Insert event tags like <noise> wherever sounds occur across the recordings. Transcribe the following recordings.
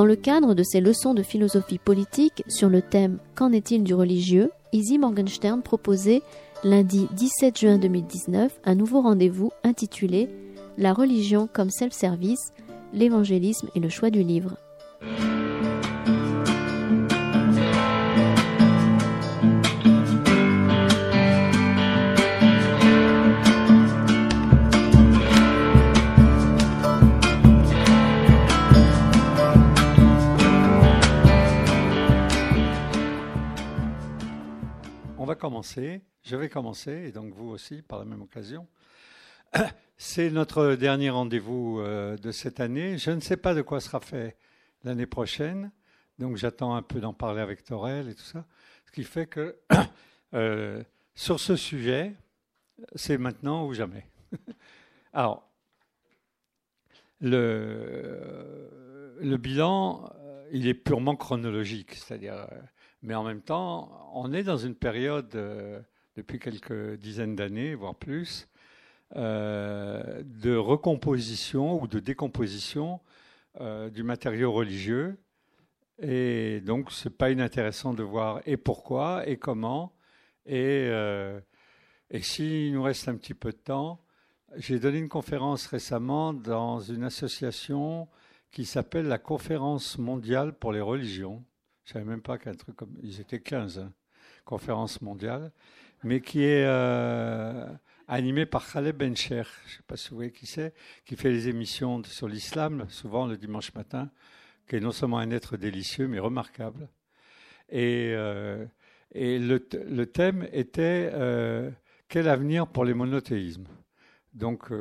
Dans le cadre de ses leçons de philosophie politique sur le thème Qu'en est-il du religieux? Izzy Morgenstern proposait lundi 17 juin 2019 un nouveau rendez-vous intitulé La religion comme self-service, l'évangélisme et le choix du livre. Commencer, je vais commencer, et donc vous aussi par la même occasion. <coughs> C'est notre dernier rendez-vous euh, de cette année. Je ne sais pas de quoi sera fait l'année prochaine, donc j'attends un peu d'en parler avec Torel et tout ça. Ce qui fait que <coughs> euh, sur ce sujet, c'est maintenant ou jamais. <laughs> Alors, le, le bilan, euh, il est purement chronologique, c'est-à-dire mais en même temps, on est dans une période, euh, depuis quelques dizaines d'années, voire plus, euh, de recomposition ou de décomposition euh, du matériau religieux. Et donc, ce n'est pas inintéressant de voir et pourquoi et comment. Et, et s'il nous reste un petit peu de temps, j'ai donné une conférence récemment dans une association qui s'appelle la Conférence mondiale pour les religions je savais même pas qu'un truc comme. Ils étaient 15, hein, conférence mondiale, mais qui est euh, animé par Khaled Bencher. Je ne sais pas si vous voyez qui c'est, qui fait les émissions sur l'islam, souvent le dimanche matin, qui est non seulement un être délicieux, mais remarquable. Et, euh, et le, le, thème était euh, Quel avenir pour les monothéismes Donc,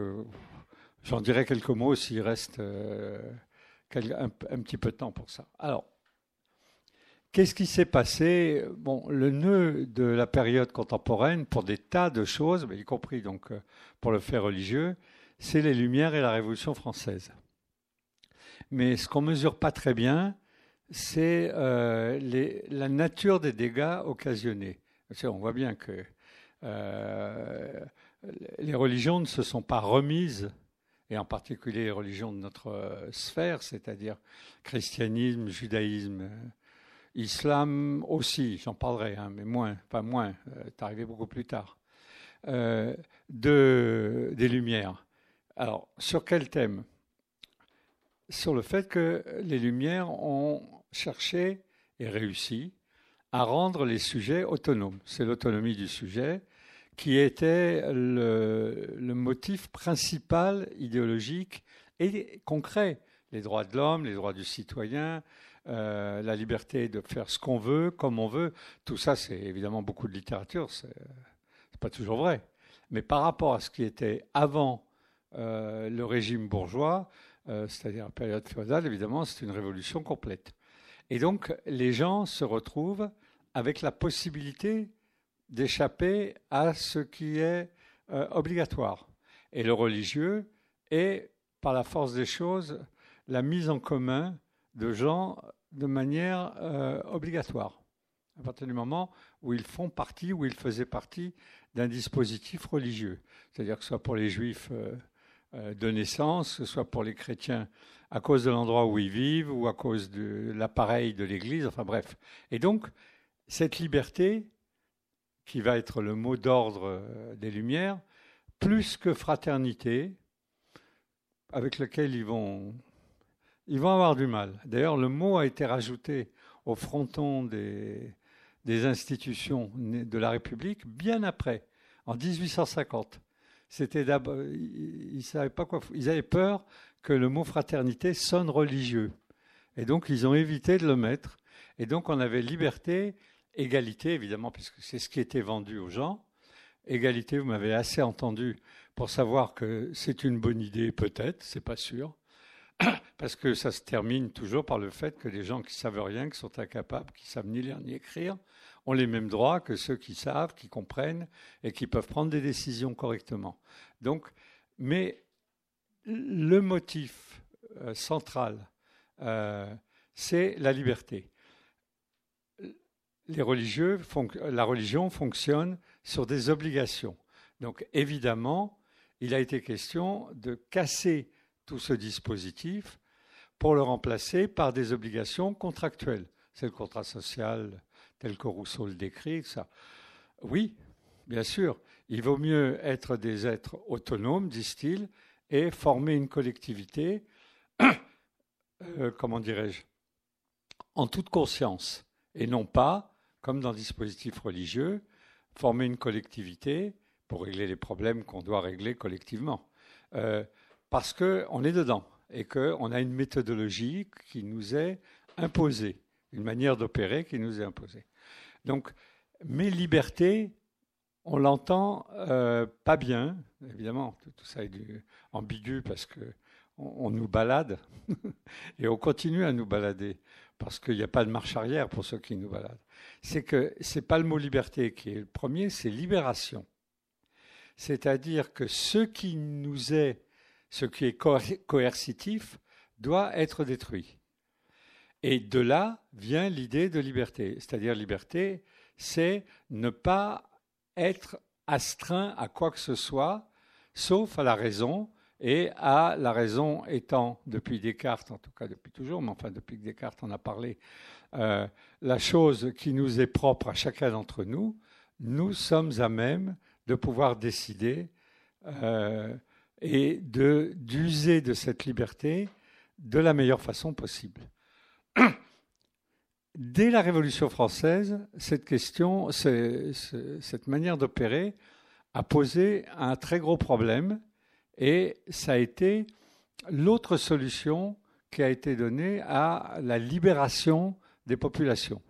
j'en dirai quelques mots s'il reste un, un, petit peu de temps pour ça. Alors, Qu'est-ce qui s'est passé? Bon, le nœud de la période contemporaine, pour des tas de choses, y compris donc euh, pour le fait religieux, c'est les Lumières et la Révolution française. Mais ce qu'on mesure pas très bien, c'est euh, la nature des dégâts occasionnés. On voit bien que euh, les religions ne se sont pas remises, et en particulier les religions de notre sphère, c'est-à-dire christianisme, judaïsme, Islam aussi, j'en parlerai, hein, mais moins, pas moins, euh, c'est arrivé beaucoup plus tard. Euh, de, des Lumières. Alors, sur quel thème? Sur le fait que les Lumières ont cherché et réussi à rendre les sujets autonomes. C'est l'autonomie du sujet qui était le, motif principal idéologique et concret. Les droits de l'homme, les droits du citoyen, euh, la liberté de faire ce qu'on veut, comme on veut. Tout ça, c'est évidemment beaucoup de littérature, c'est pas toujours vrai. Mais par rapport à ce qui était avant euh, le régime bourgeois, euh, c'est-à-dire la période féodale, évidemment, c'est une révolution complète. Et donc, les gens se retrouvent avec la possibilité d'échapper à ce qui est obligatoire. Et le religieux est, par la force des choses, la mise en commun de gens de manière euh, obligatoire, à partir du moment où ils font partie, où ils faisaient partie d'un dispositif religieux. C'est-à-dire que soit pour les juifs euh, euh, de naissance, que soit pour les chrétiens à cause de l'endroit où ils vivent ou à cause de l'appareil de l'Église, enfin bref. Et donc, cette liberté, qui va être le mot d'ordre des Lumières, plus que fraternité, avec lequel ils vont ils vont avoir du mal. D'ailleurs, le mot a été rajouté au fronton des, institutions de la République bien après, en 1850. C'était d'abord, ils, savaient pas quoi, ils avaient peur que le mot fraternité sonne religieux, et donc ils ont évité de le mettre. Et donc on avait liberté, égalité évidemment, puisque c'est ce qui était vendu aux gens. Égalité, vous m'avez assez entendu pour savoir que c'est une bonne idée, peut-être, c'est pas sûr. <coughs> parce que ça se termine toujours par le fait que les gens qui savent rien, qui sont incapables, qui savent ni lire ni écrire, ont les mêmes droits que ceux qui savent, qui comprennent et qui peuvent prendre des décisions correctement. Donc, mais le motif euh, central, euh, c'est la liberté. Les religieux, la religion fonctionne sur des obligations. Donc, évidemment, il a été question de casser tout ce dispositif pour le remplacer par des obligations contractuelles. C'est le contrat social tel que Rousseau le décrit, ça. Oui, bien sûr, il vaut mieux être des êtres autonomes, disent-ils, et former une collectivité, <clears throat> euh, comment dirais-je, en toute conscience, et non pas, comme dans le dispositif religieux, former une collectivité pour régler les problèmes qu'on doit régler collectivement. Euh, parce qu'on est dedans et qu'on a une méthodologie qui nous est imposée, une manière d'opérer qui nous est imposée. Donc, mes libertés, on l'entend euh, pas bien, évidemment, tout, ça est ambigu parce que on, nous balade <laughs> et on continue à nous balader parce qu'il n'y a pas de marche arrière pour ceux qui nous baladent. C'est que c'est pas le mot liberté qui est le premier, c'est libération. C'est-à-dire que ce qui nous est, ce qui est coercitif, doit être détruit. Et de là vient l'idée de liberté. C'est-à-dire liberté, c'est ne pas être astreint à quoi que ce soit, sauf à la raison, et à la raison étant, depuis Descartes, en tout cas depuis toujours, mais enfin depuis que Descartes en a parlé, euh, la chose qui nous est propre à chacun d'entre nous, nous sommes à même de pouvoir décider euh, et d'user de cette liberté de la meilleure façon possible. <clears throat> Dès la Révolution française, cette question, cette manière d'opérer a posé un très gros problème et ça a été l'autre solution qui a été donnée à la libération des populations.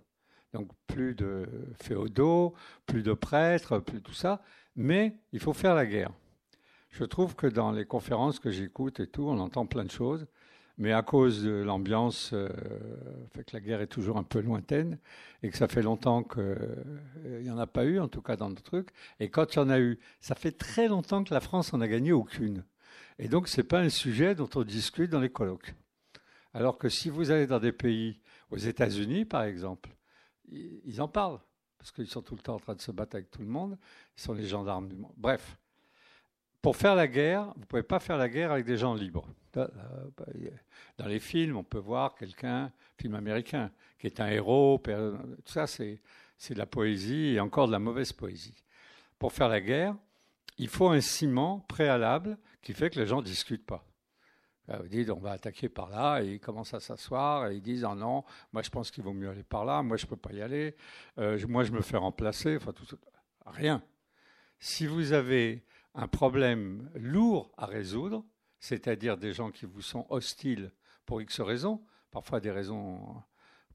Donc plus de féodaux, plus de prêtres, plus tout ça, mais il faut faire la guerre. Je trouve que dans les conférences que j'écoute et tout, on entend plein de choses mais à cause de l'ambiance, euh, fait que la guerre est toujours un peu lointaine et que ça fait longtemps qu'il euh, n'y en a pas eu, en tout cas dans nos trucs. Et quand il y en a eu, ça fait très longtemps que la France en a gagné aucune. Et donc, ce n'est pas un sujet dont on discute dans les colloques. Alors que si vous allez dans des pays, aux États-Unis par exemple, ils en parlent, parce qu'ils sont tout le temps en train de se battre avec tout le monde, ils sont les gendarmes du monde. Bref, pour faire la guerre, vous ne pouvez pas faire la guerre avec des gens libres. Dans les films, on peut voir quelqu'un, film américain, qui est un héros. Tout ça, c'est, de la poésie et encore de la mauvaise poésie. Pour faire la guerre, il faut un ciment préalable qui fait que les gens ne discutent pas. Vous dites, on va attaquer par là, et ils commencent à s'asseoir, et ils disent, ah non, moi je pense qu'il vaut mieux aller par là, moi je ne peux pas y aller, euh, moi je me fais remplacer, enfin tout, rien. Si vous avez un problème lourd à résoudre, c'est-à-dire des gens qui vous sont hostiles pour X raisons, parfois des raisons,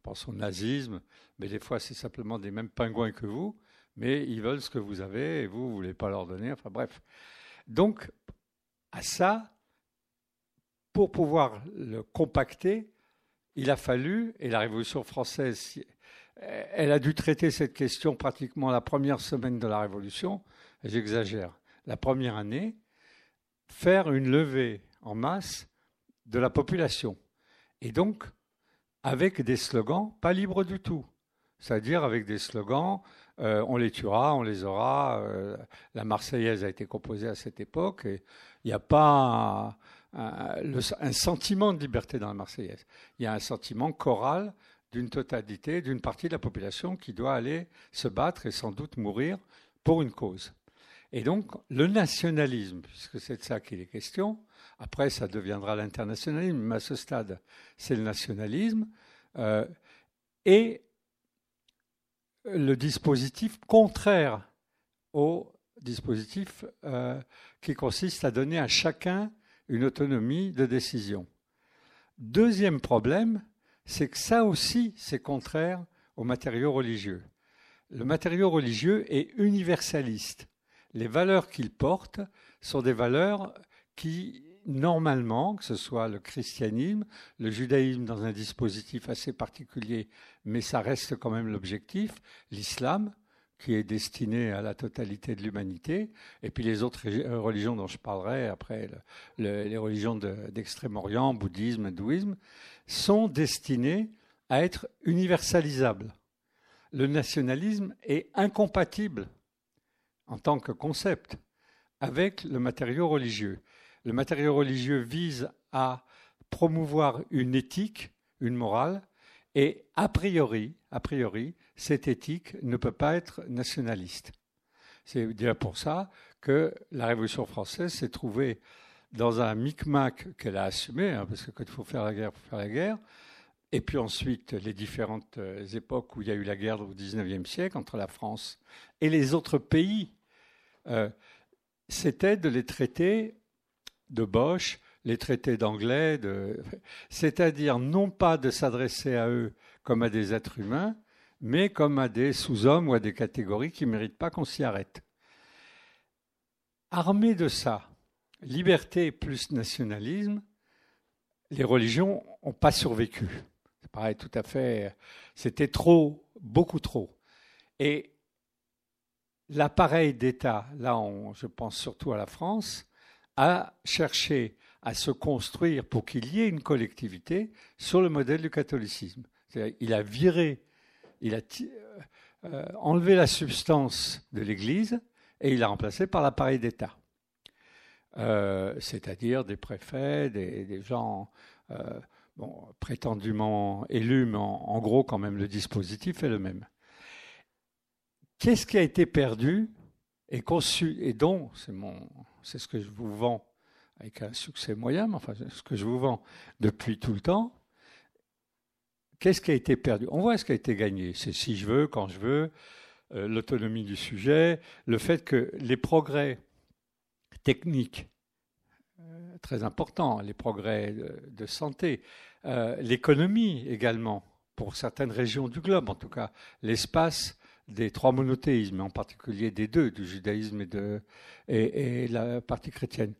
pense au nazisme, mais des fois c'est simplement des mêmes pingouins que vous, mais ils veulent ce que vous avez et vous ne voulez pas leur donner, enfin bref. Donc, à ça, pour pouvoir le compacter, il a fallu, et la Révolution française, elle a dû traiter cette question pratiquement la première semaine de la Révolution, j'exagère, la première année, faire une levée en masse de la population. Et donc, avec des slogans pas libres du tout. C'est-à-dire avec des slogans, euh, on les tuera, on les aura. Euh, la Marseillaise a été composée à cette époque et il n'y a pas un, un, sentiment de liberté dans la Marseillaise. Il y a un sentiment choral d'une totalité, d'une partie de la population qui doit aller se battre et sans doute mourir pour une cause. Et donc, le nationalisme, puisque c'est de ça qu'il est question, après ça deviendra l'internationalisme, mais à ce stade, c'est le nationalisme, euh, et le dispositif contraire au dispositif euh, qui consiste à donner à chacun une autonomie de décision. Deuxième problème, c'est que ça aussi, c'est contraire au matériau religieux. Le matériau religieux est universaliste les valeurs qu'il porte sont des valeurs qui, normalement, que ce soit le christianisme, le judaïsme dans un dispositif assez particulier, mais ça reste quand même l'objectif, l'islam, qui est destiné à la totalité de l'humanité, et puis les autres religions dont je parlerai après, les religions d'Extrême-Orient, bouddhisme, hindouisme, sont destinées à être universalisables. Le nationalisme est incompatible en tant que concept avec le matériau religieux. Le matériau religieux vise à promouvoir une éthique, une morale, et a priori, a priori, cette éthique ne peut pas être nationaliste. C'est déjà pour ça que la Révolution française s'est trouvée dans un micmac qu'elle a assumé, hein, parce que quand faut faire la guerre, il faut faire la guerre. Et puis ensuite, les différentes euh, époques où il y a eu la guerre au XIXe siècle entre la France et les autres pays, euh, c'était de les traiter de Bosch, les traiter d'anglais, c'est-à-dire non pas de s'adresser à eux comme à des êtres humains, mais comme à des sous-hommes ou à des catégories qui ne méritent pas qu'on s'y arrête. Armés de ça, liberté plus nationalisme, les religions n'ont pas survécu. Paraît tout à fait. C'était trop, beaucoup trop. Et l'appareil d'État, là je pense surtout à la France, a cherché à se construire pour qu'il y ait une collectivité sur le modèle du catholicisme. Il a viré, il a euh, enlevé la substance de l'Église et il l'a remplacé par l'appareil d'État. Euh, c'est-à-dire des préfets, des, gens euh, prétendument élus, mais en, gros, quand même, le dispositif est le même. Qu'est-ce qui a été perdu et conçu, et dont, c'est ce que je vous vends avec un succès moyen, mais enfin, ce que je vous vends depuis tout le temps, qu'est-ce qui a été perdu? On voit ce qui a été gagné. C'est si je veux, quand je veux, euh, l'autonomie du sujet, le fait que les progrès techniques, très importants, les progrès de, santé, euh, l'économie également, pour certaines régions du globe en tout cas, l'espace des trois monothéismes, en particulier des deux, du judaïsme et, de, et, la partie chrétienne,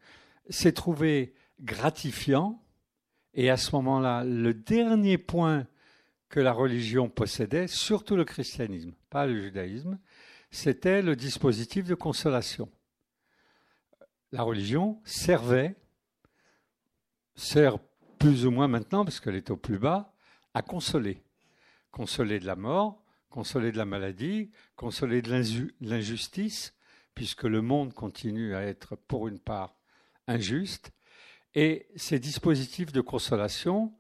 s'est trouvé gratifiant. Et à ce moment-là, le dernier point que la religion possédait, surtout le christianisme, pas le judaïsme, c'était le dispositif de consolation. La religion servait, sert plus ou moins maintenant, parce qu'elle est au plus bas, à consoler. Consoler de la mort, consoler de la maladie, consoler de l'injustice, puisque le monde continue à être pour une part injuste. Et ces dispositifs de consolation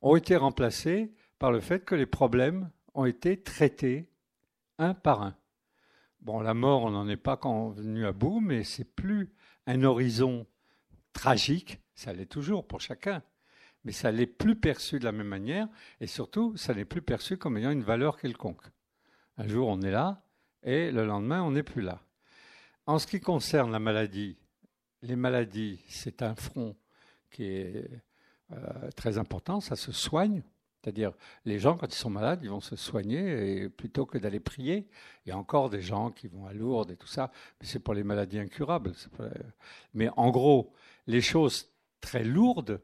ont été remplacés par le fait que les problèmes ont été traités un par un. Bon, la mort, on n'en est pas venu à bout, mais c'est plus un horizon tragique, ça l'est toujours pour chacun, mais ça l'est plus perçu de la même manière, et surtout, ça n'est plus perçu comme ayant une valeur quelconque. Un jour, on est là, et le lendemain, on n'est plus là. En ce qui concerne la maladie, les maladies, c'est un front qui est euh, très important, ça se soigne. C'est-à-dire, les gens, quand ils sont malades, ils vont se soigner et plutôt que d'aller prier. Il y a encore des gens qui vont à Lourdes et tout ça, mais c'est pour les maladies incurables. Mais en gros, les choses très lourdes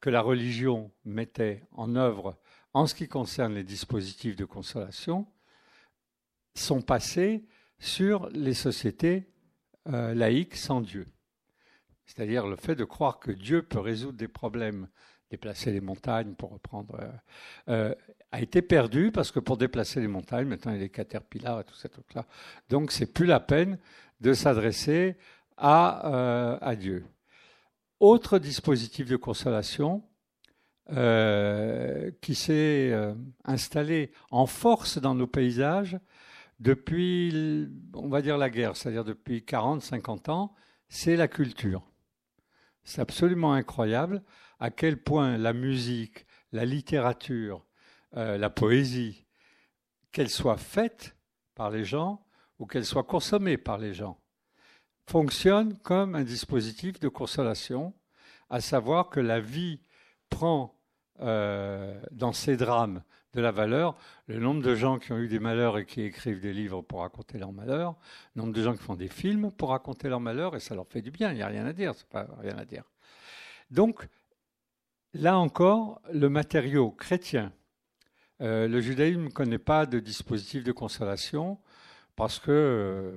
que la religion mettait en œuvre en ce qui concerne les dispositifs de consolation sont passées sur les sociétés euh, laïques sans Dieu. C'est-à-dire le fait de croire que Dieu peut résoudre des problèmes déplacer les montagnes, pour reprendre, euh, euh, a été perdu parce que pour déplacer les montagnes, maintenant il y a des caterpillars et tout ça, truc-là. Donc c'est plus la peine de s'adresser à, Dieu. Autre dispositif de consolation qui s'est installé en force dans nos paysages depuis, on va dire, la guerre, c'est-à-dire depuis 40, 50 ans, c'est la culture. C'est absolument incroyable à quel point la musique, la littérature, euh, la poésie, qu'elle soit faite par les gens ou qu'elle soit consommée par les gens, fonctionne comme un dispositif de consolation, à savoir que la vie prend euh, dans ses drames de la valeur, le nombre de gens qui ont eu des malheurs et qui écrivent des livres pour raconter leurs malheurs, le nombre de gens qui font des films pour raconter leurs malheurs, et ça leur fait du bien, il n'y a rien à dire, c'est pas rien à dire. Donc, Là encore, le matériau chrétien. Euh, le judaïsme ne connaît pas de dispositif de consolation parce que euh,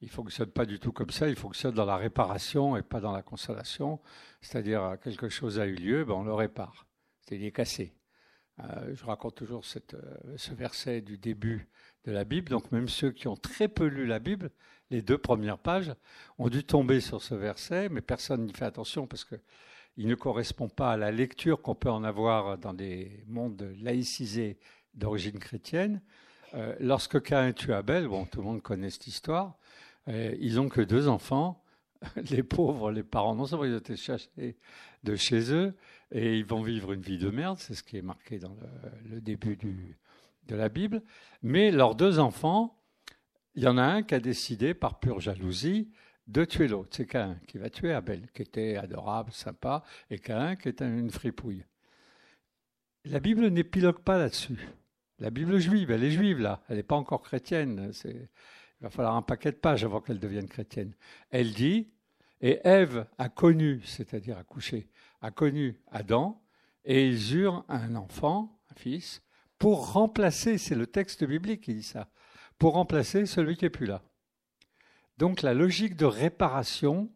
il fonctionne pas du tout comme ça. Il fonctionne dans la réparation et pas dans la consolation. C'est-à-dire quelque chose a eu lieu, ben on le répare. C'est est cassé. Euh, je raconte toujours cette, ce verset du début de la Bible. Donc même ceux qui ont très peu lu la Bible, les deux premières pages, ont dû tomber sur ce verset, mais personne n'y fait attention parce que il ne correspond pas à la lecture qu'on peut en avoir dans des mondes laïcisés d'origine chrétienne. Euh, lorsque Cain tue Abel, bon, tout le monde connaît cette histoire, euh, ils n'ont que deux enfants. <laughs> Les pauvres, les parents, non seulement ils ont été chassés de chez eux, et ils vont vivre une vie de merde, c'est ce qui est marqué dans le, début de la Bible, mais leurs deux enfants, il y en a un qui a décidé, par pure jalousie, de tuer l'autre. C'est Cain qui va tuer Abel, qui était adorable, sympa, et Cain qui est une fripouille. La Bible n'épilogue pas là-dessus. La Bible juive, elle est juive là, elle n'est pas encore chrétienne. Il va falloir un paquet de pages avant qu'elle devienne chrétienne. Elle dit, et Ève a connu, c'est-à-dire a couché, a connu Adam, et ils eurent un enfant, un fils, pour remplacer, c'est le texte biblique qui dit ça, pour remplacer celui qui n'est plus là. Donc la logique de réparation,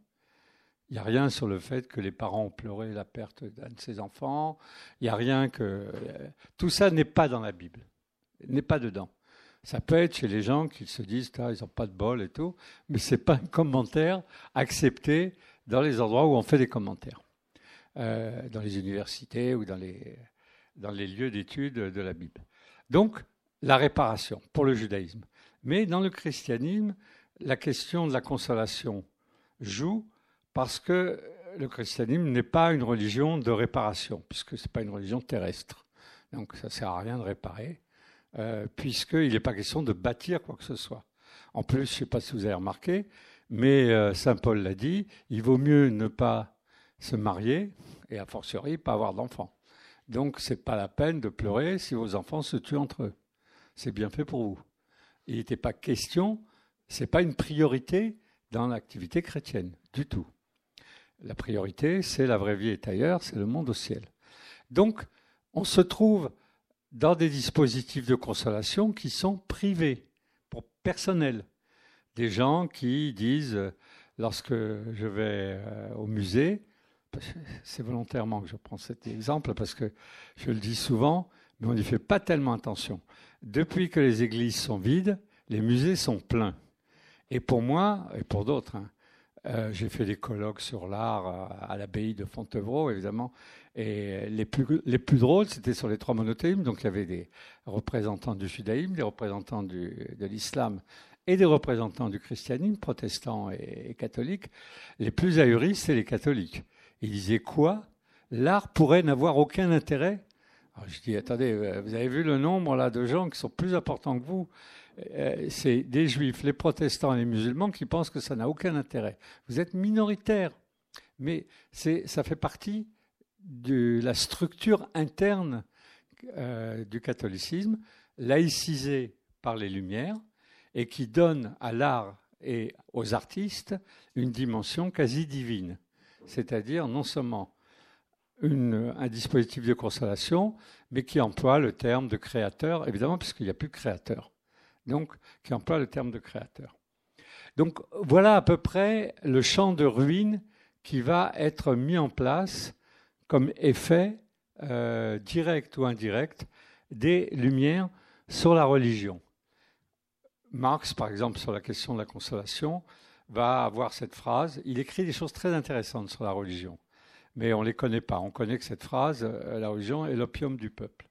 il n'y a rien sur le fait que les parents ont pleuré la perte d'un de ses enfants, il n'y a rien que... Tout ça n'est pas dans la Bible, n'est pas dedans. Ça peut être chez les gens qui se disent ah, ils n'ont pas de bol et tout, mais ce n'est pas un commentaire accepté dans les endroits où on fait des commentaires, euh, dans les universités ou dans les, dans les lieux d'études de la Bible. Donc, la réparation pour le judaïsme. Mais dans le christianisme, la question de la consolation joue parce que le christianisme n'est pas une religion de réparation, puisque ce n'est pas une religion terrestre. Donc ça ne sert à rien de réparer, euh, puisqu'il n'est pas question de bâtir quoi que ce soit. En plus, je ne sais pas si vous avez remarqué, mais euh, Saint Paul l'a dit, il vaut mieux ne pas se marier et a fortiori pas avoir d'enfants. Donc ce n'est pas la peine de pleurer si vos enfants se tuent entre eux. C'est bien fait pour vous. Il n'était pas question ce n'est pas une priorité dans l'activité chrétienne, du tout. La priorité, c'est la vraie vie est ailleurs, c'est le monde au ciel. Donc, on se trouve dans des dispositifs de consolation qui sont privés, pour personnel. Des gens qui disent, lorsque je vais euh, au musée, c'est volontairement que je prends cet exemple parce que je le dis souvent, mais on n'y fait pas tellement attention. Depuis que les églises sont vides, les musées sont pleins. Et pour moi, et pour d'autres, hein, euh, j'ai fait des colloques sur l'art à, l'abbaye de Fontevraud, évidemment. Et les plus, les plus drôles, c'était sur les trois monothéismes. Donc il y avait des représentants du judaïsme, des représentants de l'islam et des représentants du christianisme, protestants et, catholiques. Les plus ahuris, c'est les catholiques. Ils disaient quoi? L'art pourrait n'avoir aucun intérêt Je dis, attendez, euh, vous avez vu le nombre là de gens qui sont plus importants que vous? Euh, c'est des juifs, les protestants et les musulmans qui pensent que ça n'a aucun intérêt. Vous êtes minoritaire, mais ça fait partie de la structure interne euh, du catholicisme, laïcisé par les Lumières, et qui donne à l'art et aux artistes une dimension quasi divine, c'est-à-dire non seulement un dispositif de consolation, mais qui emploie le terme de créateur, évidemment, puisqu'il n'y a plus de créateur donc qui emploie le terme de créateur. Donc voilà à peu près le champ de ruines qui va être mis en place comme effet euh, direct ou indirect des Lumières sur la religion. Marx, par exemple, sur la question de la consolation, va avoir cette phrase. Il écrit des choses très intéressantes sur la religion, mais on ne les connaît pas. On connaît que cette phrase, euh, la religion est l'opium du peuple.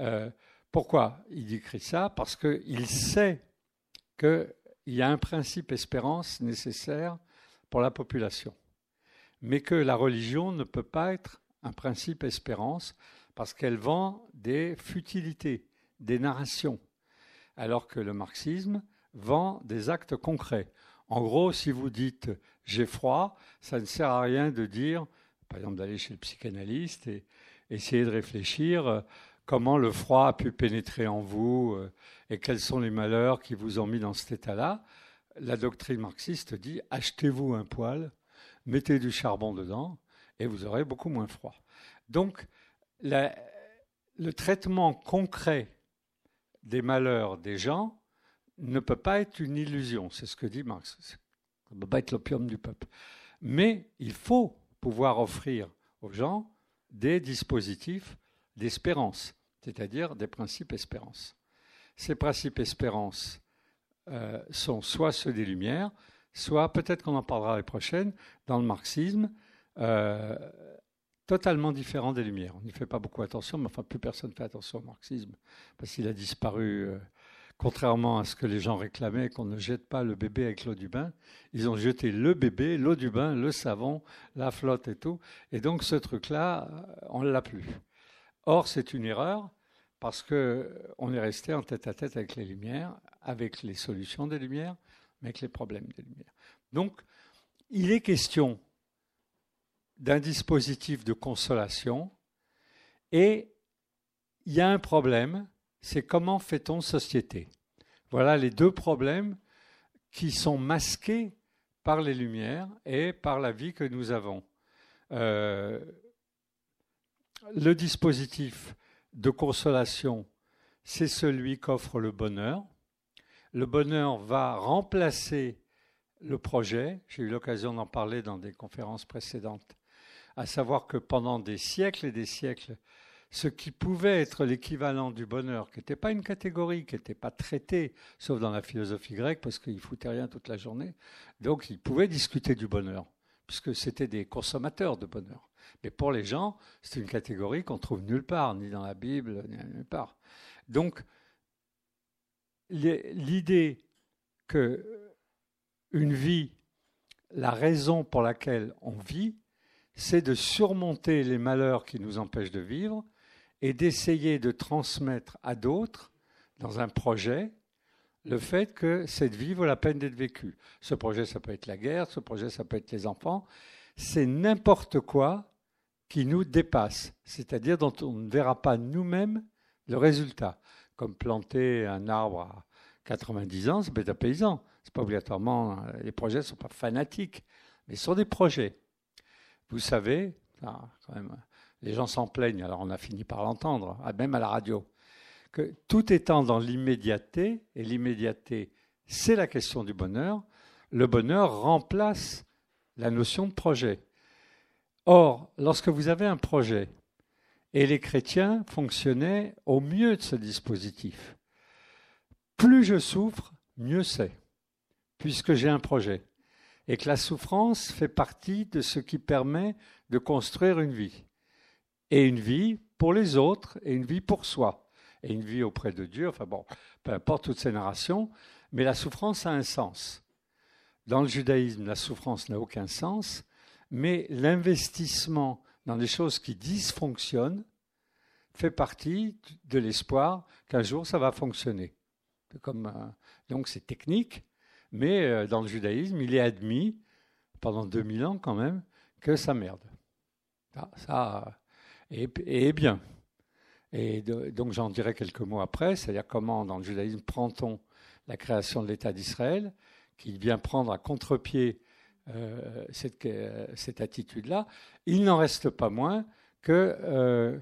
Euh, pourquoi il écrit ça? Parce qu'il sait qu'il y a un principe espérance nécessaire pour la population, mais que la religion ne peut pas être un principe espérance parce qu'elle vend des futilités, des narrations, alors que le marxisme vend des actes concrets. En gros, si vous dites j'ai froid, ça ne sert à rien de dire, par exemple, d'aller chez le psychanalyste et essayer de réfléchir comment le froid a pu pénétrer en vous euh, et quels sont les malheurs qui vous ont mis dans cet état-là. La doctrine marxiste dit achetez-vous un poêle, mettez du charbon dedans et vous aurez beaucoup moins froid. Donc, le traitement concret des malheurs des gens ne peut pas être une illusion, c'est ce que dit Marx. Ça ne peut pas être l'opium du peuple. Mais il faut pouvoir offrir aux gens des dispositifs d'espérance, c'est-à-dire des principes espérance. Ces principes espérance euh, sont soit ceux des Lumières, soit, peut-être qu'on en parlera les prochaines, dans le marxisme, euh, totalement différent des Lumières. On n'y fait pas beaucoup attention, mais enfin, plus personne ne fait attention au marxisme, parce qu'il a disparu, euh, contrairement à ce que les gens réclamaient, qu'on ne jette pas le bébé avec l'eau du bain. Ils ont jeté le bébé, l'eau du bain, le savon, la flotte et tout. Et donc, ce truc-là, on ne l'a plus. Or, c'est une erreur, parce qu'on est resté en tête à tête avec les Lumières, avec les solutions des Lumières, avec les problèmes des Lumières. Donc, il est question d'un dispositif de consolation et il y a un problème, c'est comment fait-on société Voilà les deux problèmes qui sont masqués par les lumières et par la vie que nous avons. Euh, le dispositif de consolation, c'est celui qu'offre le bonheur. Le bonheur va remplacer le projet. J'ai eu l'occasion d'en parler dans des conférences précédentes à savoir que pendant des siècles et des siècles, ce qui pouvait être l'équivalent du bonheur, qui n'était pas une catégorie, qui n'était pas traitée, sauf dans la philosophie grecque, parce qu'ils foutaient rien toute la journée, donc ils pouvaient discuter du bonheur, puisque c'était des consommateurs de bonheur. Mais pour les gens, c'est une catégorie qu'on trouve nulle part, ni dans la Bible, ni nulle part. Donc, l'idée que une vie, la raison pour laquelle on vit, c'est de surmonter les malheurs qui nous empêchent de vivre et d'essayer de transmettre à d'autres, dans un projet, le fait que cette vie vaut la peine d'être vécue. Ce projet, ça peut être la guerre, ce projet, ça peut être les enfants. C'est n'importe quoi qui nous dépasse, c'est-à-dire dont on ne verra pas nous-mêmes le résultat. Comme planter un arbre à 90 ans, c'est un paysan. C'est pas obligatoirement, les projets ne sont pas fanatiques, mais ce sont des projets. Vous savez, quand même, les gens s'en plaignent, alors on a fini par l'entendre, ah, même à la radio, que tout étant dans l'immédiateté, et l'immédiateté, c'est la question du bonheur, le bonheur remplace la notion de projet. Or, lorsque vous avez un projet, et les chrétiens fonctionnaient au mieux de ce dispositif, plus je souffre, mieux c'est, puisque j'ai un projet et que la souffrance fait partie de ce qui permet de construire une vie. Et une vie pour les autres et une vie pour soi. Et une vie auprès de Dieu, enfin bon, peu importe toutes ces narrations, mais la souffrance a un sens. Dans le judaïsme, la souffrance n'a aucun sens, mais l'investissement dans des choses qui dysfonctionnent fait partie de l'espoir qu'un jour ça va fonctionner. Comme, euh, donc c'est technique, mais euh, dans le judaïsme, il est admis, pendant 2000 ans quand même, que ça merde. Ça, ça est, bien. Et donc j'en dirai quelques mots après, c'est-à-dire comment dans le judaïsme prend-on la création de l'État d'Israël, qui vient prendre à contre-pied euh, cette, cette attitude-là. Il n'en reste pas moins que euh,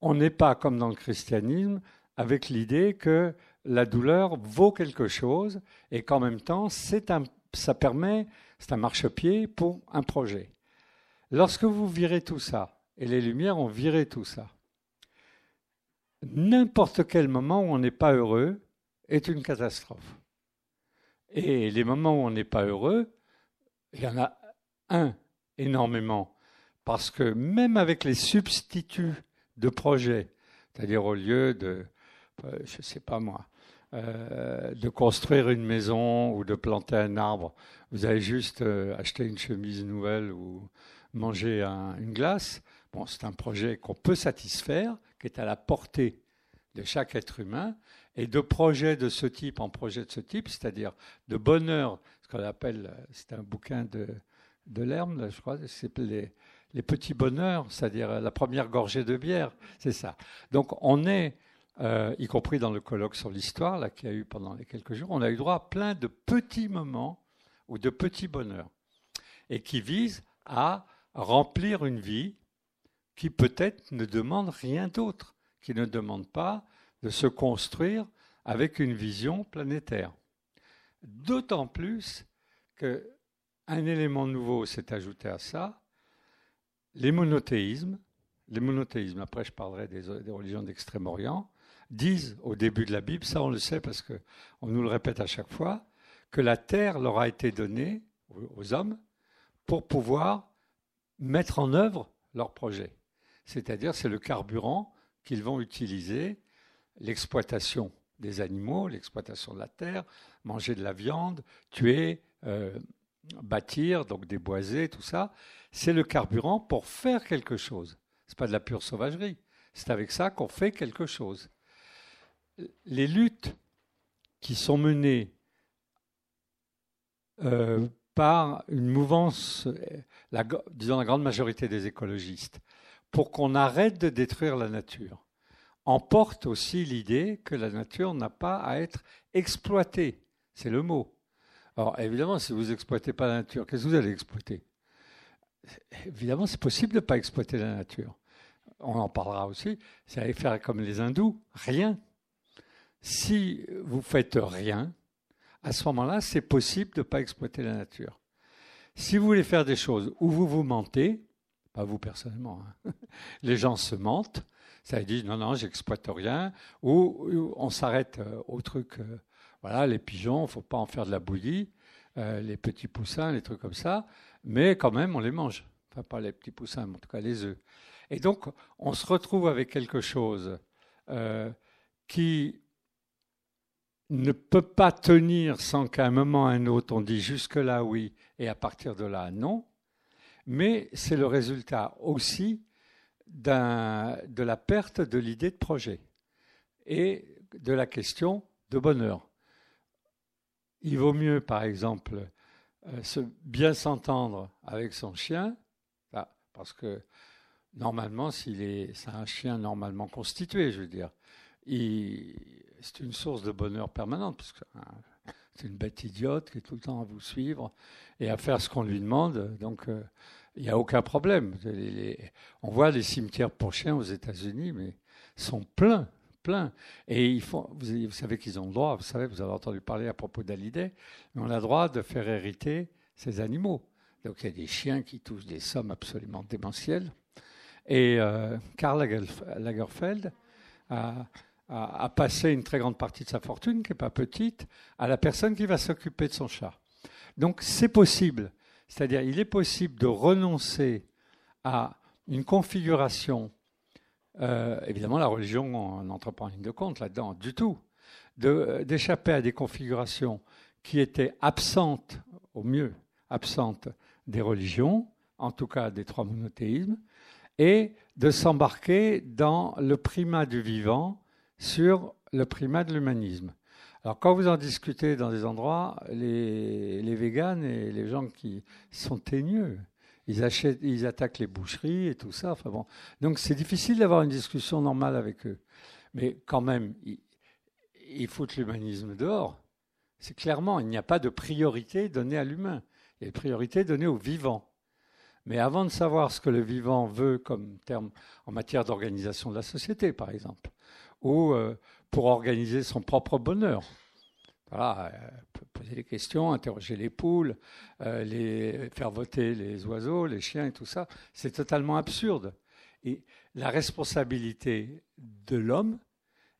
on n'est pas comme dans le christianisme avec l'idée que la douleur vaut quelque chose et qu'en même temps, un, ça permet, c'est un marchepied pour un projet. Lorsque vous virez tout ça, et les Lumières ont viré tout ça, n'importe quel moment où on n'est pas heureux est une catastrophe. Et les moments où on n'est pas heureux, il y en a un énormément. Parce que même avec les substituts de projet, c'est-à-dire au lieu de, euh, je ne sais pas moi, euh, de construire une maison ou de planter un arbre. Vous avez juste euh, acheté une chemise nouvelle ou manger une glace. Bon, c'est un projet qu'on peut satisfaire, qui est à la portée de chaque être humain. Et de projets de ce type en projet de ce type, c'est-à-dire de bonheur, ce qu'on appelle, c'est un bouquin de, de Lerme, je crois, c'est les, les petits bonheurs, c'est-à-dire la première gorgée de bière, c'est ça. Donc on est euh, y compris dans le colloque sur l'histoire qu'il y a eu pendant les quelques jours, on a eu droit à plein de petits moments ou de petits bonheurs, et qui visent à remplir une vie qui peut-être ne demande rien d'autre, qui ne demande pas de se construire avec une vision planétaire. D'autant plus qu'un élément nouveau s'est ajouté à ça, les monothéismes. Les monothéismes, après je parlerai des religions d'Extrême-Orient, disent au début de la Bible, ça on le sait parce qu'on nous le répète à chaque fois, que la terre leur a été donnée aux hommes pour pouvoir mettre en œuvre leur projet. C'est-à-dire, c'est le carburant qu'ils vont utiliser, l'exploitation des animaux, l'exploitation de la terre, manger de la viande, tuer, euh, bâtir, donc déboiser, tout ça, c'est le carburant pour faire quelque chose. Ce n'est pas de la pure sauvagerie. C'est avec ça qu'on fait quelque chose. Les luttes qui sont menées euh, par une mouvance, disons la grande majorité des écologistes, pour qu'on arrête de détruire la nature, emporte aussi l'idée que la nature n'a pas à être exploitée. C'est le mot. Alors évidemment, si vous n'exploitez pas la nature, qu'est-ce que vous allez exploiter? Évidemment, c'est possible de ne pas exploiter la nature. On en parlera aussi. C'est aller faire comme les hindous, rien. Si vous faites rien, à ce moment-là, c'est possible de ne pas exploiter la nature. Si vous voulez faire des choses où vous vous mentez, pas vous personnellement, hein, les gens se mentent, ça dit non, non, j'exploite rien, ou, on s'arrête euh, au truc, euh, voilà, les pigeons, faut pas en faire de la bouillie, euh, les petits poussins, les trucs comme ça, mais quand même, on les mange. Enfin, pas les petits poussins, mais en tout cas les œufs. Et donc, on se retrouve avec quelque chose qui ne peut pas tenir sans qu'à un moment ou à un autre, on dit jusque-là oui, et à partir de là non, mais c'est le résultat aussi de la perte de l'idée de projet et de la question de bonheur. Il vaut mieux, par exemple, euh, se bien s'entendre avec son chien, parce que normalement, s'il est, c'est un chien normalement constitué, je veux dire, c'est une source de bonheur permanente, parce que hein, c'est une bête idiote qui est tout le temps à vous suivre et à faire ce qu'on lui demande. Donc, euh, il n'y a aucun problème. on voit les cimetières pour chiens aux États-Unis, mais sont pleins, pleins. Et ils font, vous, savez qu'ils ont le droit, vous savez, vous avez entendu parler à propos d'Hallyday, mais on a le droit de faire hériter ces animaux. Donc il y a des chiens qui touchent des sommes absolument démentielles. Et euh, Karl Lagerfeld a, a, passé une très grande partie de sa fortune, qui n'est pas petite, à la personne qui va s'occuper de son chat. Donc c'est possible. C'est-à-dire, il est possible de renoncer à une configuration. Euh, évidemment, la religion n'entre pas en ligne de compte là-dedans, du tout. D'échapper à des configurations qui étaient absentes, au mieux, absentes des religions, en tout cas des trois monothéismes, et de s'embarquer dans le primat du vivant sur le primat de l'humanisme. Alors, quand vous en discutez dans des endroits, les, les véganes et les gens qui sont teigneux, ils, achètent, ils attaquent les boucheries et tout ça. Enfin bon. Donc, c'est difficile d'avoir une discussion normale avec eux. Mais quand même, ils, ils foutent l'humanisme dehors. C'est clairement, il n'y a pas de priorité donnée à l'humain. Il y a une priorité donnée au vivant. Mais avant de savoir ce que le vivant veut comme terme en matière d'organisation de la société, par exemple, ou euh, pour organiser son propre bonheur. Voilà, euh, poser des questions, interroger les poules, euh, faire voter les oiseaux, les chiens et tout ça, c'est totalement absurde. Et la responsabilité de l'homme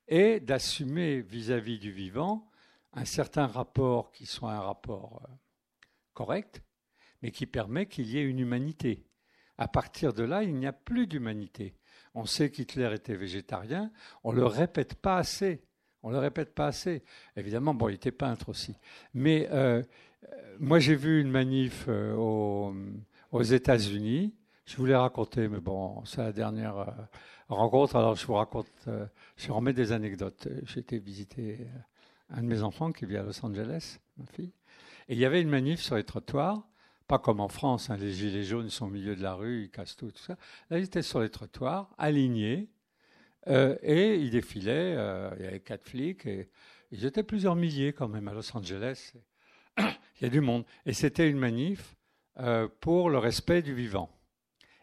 est d'assumer vis-à-vis du vivant un certain rapport qui soit un rapport correct, mais qui permet qu'il y ait une humanité. À partir de là, il n'y a plus d'humanité. On sait qu'Hitler était végétarien, on le répète pas assez. On le répète pas assez. Évidemment, bon, il était peintre aussi. Mais euh, moi, j'ai vu une manif euh, aux, États-Unis. Je voulais raconter, mais bon, c'est la dernière euh, rencontre. Alors, je vous raconte, je remets des anecdotes. J'ai été visiter un de mes enfants qui vit à Los Angeles, ma fille. Et il y avait une manif sur les trottoirs pas comme en France, hein, les gilets jaunes sont au milieu de la rue, ils cassent tout, tout ça. Là, ils étaient sur les trottoirs, alignés, euh, et ils défilaient. Euh, il y avait quatre flics, et ils étaient plusieurs milliers quand même à Los Angeles. <clears throat> il y a du monde. Et c'était une manif euh, pour le respect du vivant.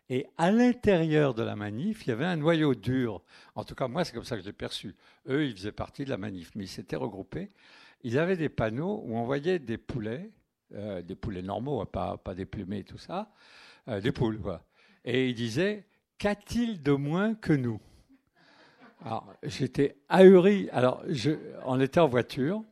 Et à l'intérieur de la manif, il y avait un noyau dur. En tout cas, moi, c'est comme ça que je l'ai perçu. Eux, ils faisaient partie de la manif, mais ils s'étaient regroupés. Ils avaient des panneaux où on voyait des poulets euh, des poulets normaux, pas, pas des plumés et tout ça, euh, des poules. Et il disait Qu'a-t-il de moins que nous? Alors, j'étais ahuri. Alors, je, on était en voiture,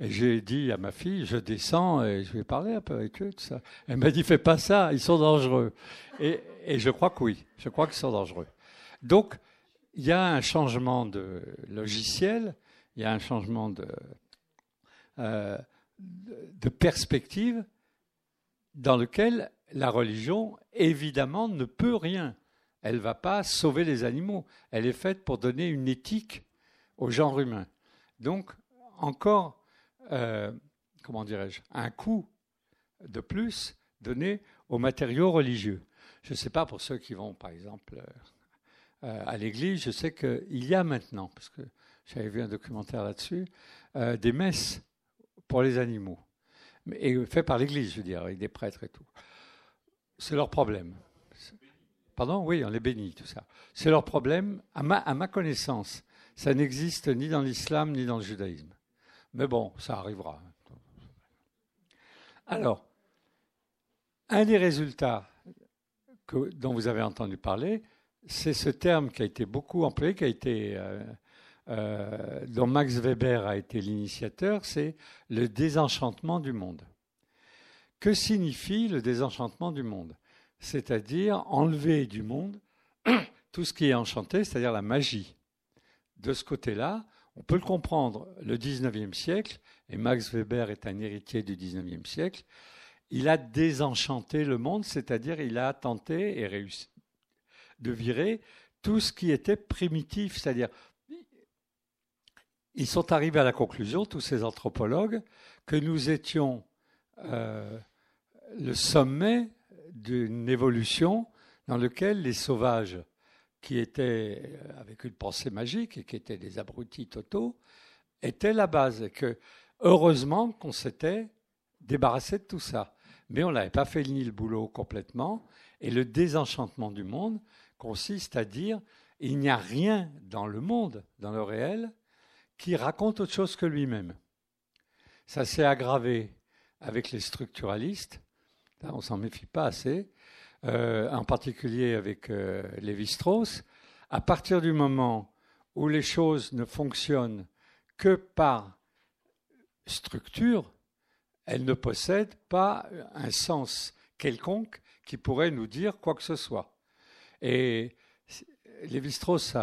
Et j'ai dit à ma fille, je descends et je vais parler un peu avec eux, tout ça. Elle m'a dit, fais pas ça, ils sont dangereux. Et, et je crois que oui, je crois qu'ils sont dangereux. Donc, il y a un changement de logiciel, il y a un changement de, euh, de perspective dans lequel la religion, évidemment, ne peut rien. Elle ne va pas sauver les animaux. Elle est faite pour donner une éthique au genre humain. Donc, encore, euh, comment dirais-je, un coup de plus donné aux matériaux religieux. Je ne sais pas pour ceux qui vont, par exemple, euh, à l'église, je sais qu'il y a maintenant, parce que j'avais vu un documentaire là-dessus, euh, des messes pour les animaux, et fait par l'église, je veux dire, avec des prêtres et tout. C'est leur problème. Pardon? Oui, on les bénit, tout ça. C'est leur problème. À ma, à ma connaissance, ça n'existe ni dans l'islam ni dans le judaïsme. Mais bon, ça arrivera. Alors, un des résultats dont vous avez entendu parler, c'est ce terme qui a été beaucoup employé, qui a été, euh, euh, dont Max Weber a été l'initiateur, c'est le désenchantement du monde. Que signifie le désenchantement du monde? C'est-à-dire enlever du monde <clears throat> tout ce qui est enchanté, c'est-à-dire la magie. De ce côté-là, on peut le comprendre. Le 19e siècle, et Max Weber est un héritier du 19e siècle, il a désenchanté le monde, c'est-à-dire il a tenté et réussi de virer tout ce qui était primitif, c'est-à-dire ils sont arrivés à la conclusion, tous ces anthropologues, que nous étions euh, le sommet d'une évolution dans laquelle les sauvages, qui étaient avec une pensée magique et qui étaient des abrutis totaux, étaient la base. Que heureusement qu'on s'était débarrassé de tout ça. Mais on n'avait pas fait ni le boulot complètement. Et le désenchantement du monde consiste à dire il n'y a rien dans le monde, dans le réel, qui raconte autre chose que lui-même. Ça s'est aggravé avec les structuralistes, on s'en méfie pas assez, euh, en particulier avec euh, Lévi-Strauss. À partir du moment où les choses ne fonctionnent que par structure, elles ne possèdent pas un sens quelconque qui pourrait nous dire quoi que ce soit. Et Lévi-Strauss,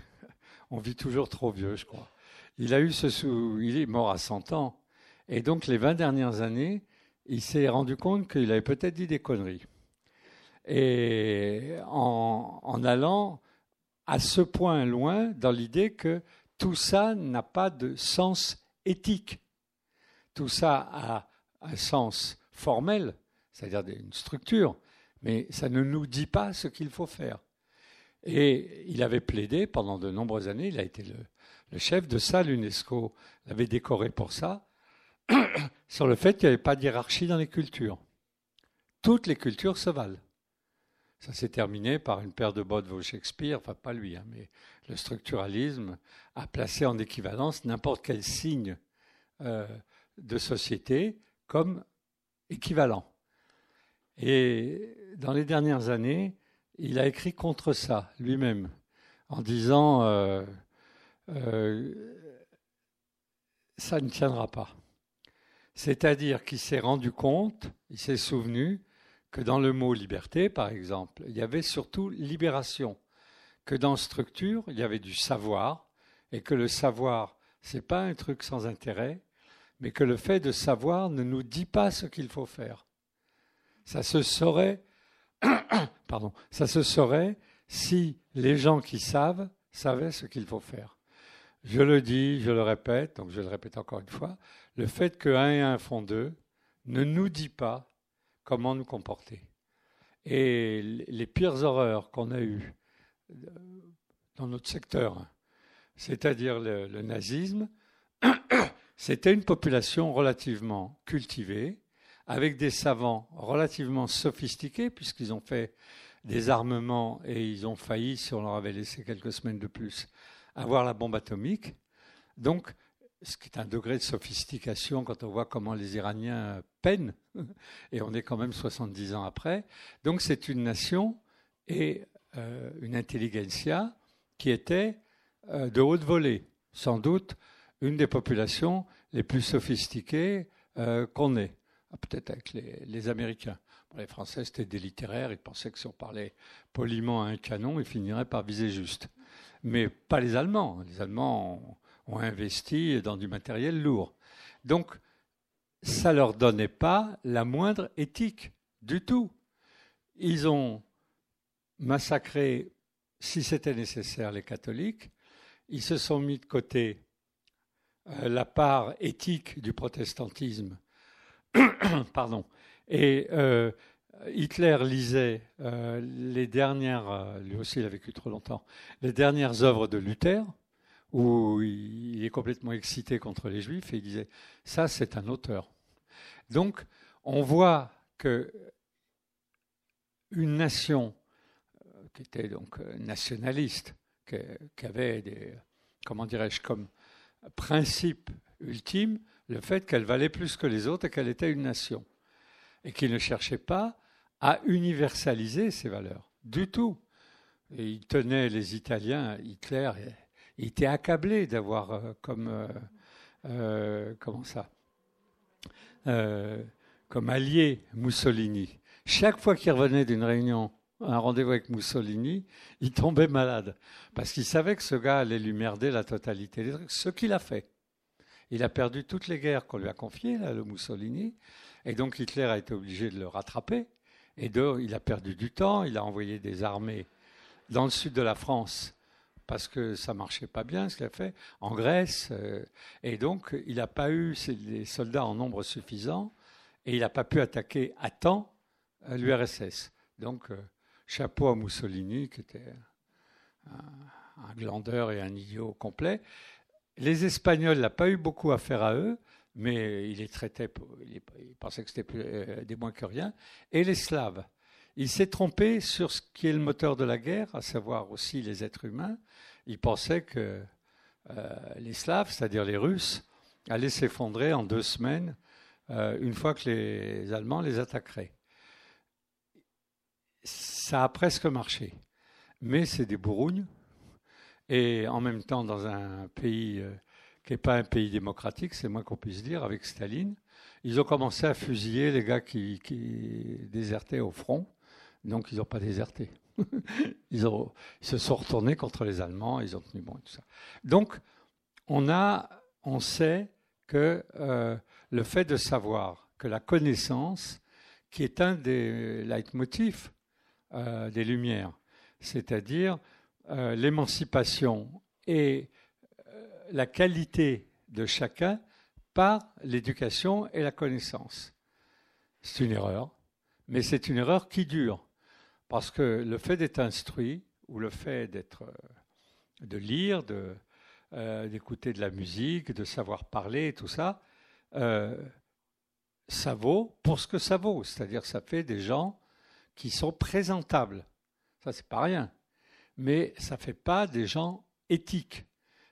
<laughs> on vit toujours trop vieux, je crois. Il a eu ce sou, il est mort à 100 ans. Et donc, les 20 dernières années, il s'est rendu compte qu'il avait peut-être dit des conneries. Et en, en, allant à ce point loin dans l'idée que tout ça n'a pas de sens éthique. Tout ça a un sens formel, c'est-à-dire une structure, mais ça ne nous dit pas ce qu'il faut faire. Et il avait plaidé pendant de nombreuses années, il a été le, le chef de ça, l'UNESCO l'avait décoré pour ça, <clears throat> sur le fait qu'il n'y avait pas de hiérarchie dans les cultures. Toutes les cultures se valent. Ça s'est terminé par une paire de bottes de Shakespeare, enfin pas lui, hein, mais le structuralisme a placé en équivalence n'importe quel signe euh, de société comme équivalent. Et dans les dernières années, il a écrit contre ça lui-même, en disant euh, euh, ça ne tiendra pas. C'est-à-dire qu'il s'est rendu compte, il s'est souvenu que dans le mot liberté, par exemple, il y avait surtout libération, que dans structure, il y avait du savoir, et que le savoir, ce n'est pas un truc sans intérêt, mais que le fait de savoir ne nous dit pas ce qu'il faut faire. Ça se saurait, <coughs> pardon, ça se saurait si les gens qui savent savaient ce qu'il faut faire. Je le dis, je le répète, donc je le répète encore une fois, le fait que 1 et 1 font 2 ne nous dit pas comment nous comporter. Et les pires horreurs qu'on a eues euh, dans notre secteur, c'est-à-dire le, le nazisme, <coughs> c'était une population relativement cultivée, avec des savants relativement sophistiqués, puisqu'ils ont fait des armements et ils ont failli, si on leur avait laissé quelques semaines de plus, avoir la bombe atomique. Donc, ce qui est un degré de sophistication quand on voit comment les Iraniens peinent, <laughs> et on est quand même 70 ans après. Donc c'est une nation et euh, une intelligentsia qui était euh, de haute volée, sans doute une des populations les plus sophistiqués euh, qu'on ait, ah, peut-être avec les, Américains. les Français, c'était des littéraires, ils pensaient que si on parlait poliment à un canon, ils finiraient par viser juste. Mais pas les Allemands. Les Allemands ont, investi dans du matériel lourd. Donc, ça ne leur donnait pas la moindre éthique du tout. Ils ont massacré, si c'était nécessaire, les catholiques. Ils se sont mis de côté euh, la part éthique du protestantisme. <coughs> Pardon. Et euh, Hitler lisait euh, les dernières, lui aussi il a vécu trop longtemps, les dernières œuvres de Luther, où il est complètement excité contre les juifs, et il disait, ça c'est un auteur. Donc on voit que une nation qui était donc nationaliste, qui avait des, comment dirais-je, comme principe ultime le fait qu'elle valait plus que les autres et qu'elle était une nation. Et qu'il ne cherchait pas à universaliser ses valeurs, du tout. Et il tenait les Italiens, Hitler, était accablé d'avoir euh, comme, euh, euh, ça, comme allié Mussolini. Chaque fois qu'il revenait d'une réunion un rendez-vous avec Mussolini, il tombait malade. Parce qu'il savait que ce gars allait lui merder la totalité Ce qu'il a fait. Il a perdu toutes les guerres qu'on lui a confiées, là, le Mussolini. Et donc Hitler a été obligé de le rattraper. Et de, il a perdu du temps. Il a envoyé des armées dans le sud de la France parce que ça marchait pas bien ce qu'il a fait, en Grèce. Euh, et donc il n'a pas eu les soldats en nombre suffisant et il n'a pas pu attaquer à temps euh, l'URSS. Donc euh, chapeau à Mussolini, qui était un, glandeur et un idiot complet. Les Espagnols n'ont pas eu beaucoup à faire à eux, mais il il, pensait que c'était euh, des moins que rien. Et les Slaves. Il s'est trompé sur ce qui est le moteur de la guerre, à savoir aussi les êtres humains. Il pensait que euh, les Slaves, c'est-à-dire les Russes, allaient s'effondrer en deux semaines euh, une fois que les Allemands les attaqueraient ça a presque marché. Mais c'est des bourrougnes. Et en même temps, dans un pays qui n'est pas un pays démocratique, c'est moins qu'on puisse dire, avec Staline, ils ont commencé à fusiller les gars qui, désertaient au front. Donc, ils n'ont pas déserté. <laughs> ils, se sont retournés contre les Allemands, ils ont tenu bon et tout ça. Donc, on, a, on sait que euh, le fait de savoir que la connaissance, qui est un des leitmotifs euh, des Lumières, c'est-à-dire euh, l'émancipation et la qualité de chacun par l'éducation et la connaissance. C'est une erreur, mais c'est une erreur qui dure, parce que le fait d'être instruit ou le fait d'être, de lire, de, d'écouter de la musique, de savoir parler, tout ça, ça vaut pour ce que ça vaut, c'est-à-dire ça fait des gens qui sont présentables. Ça, c'est pas rien. Mais ça ne fait pas des gens éthiques.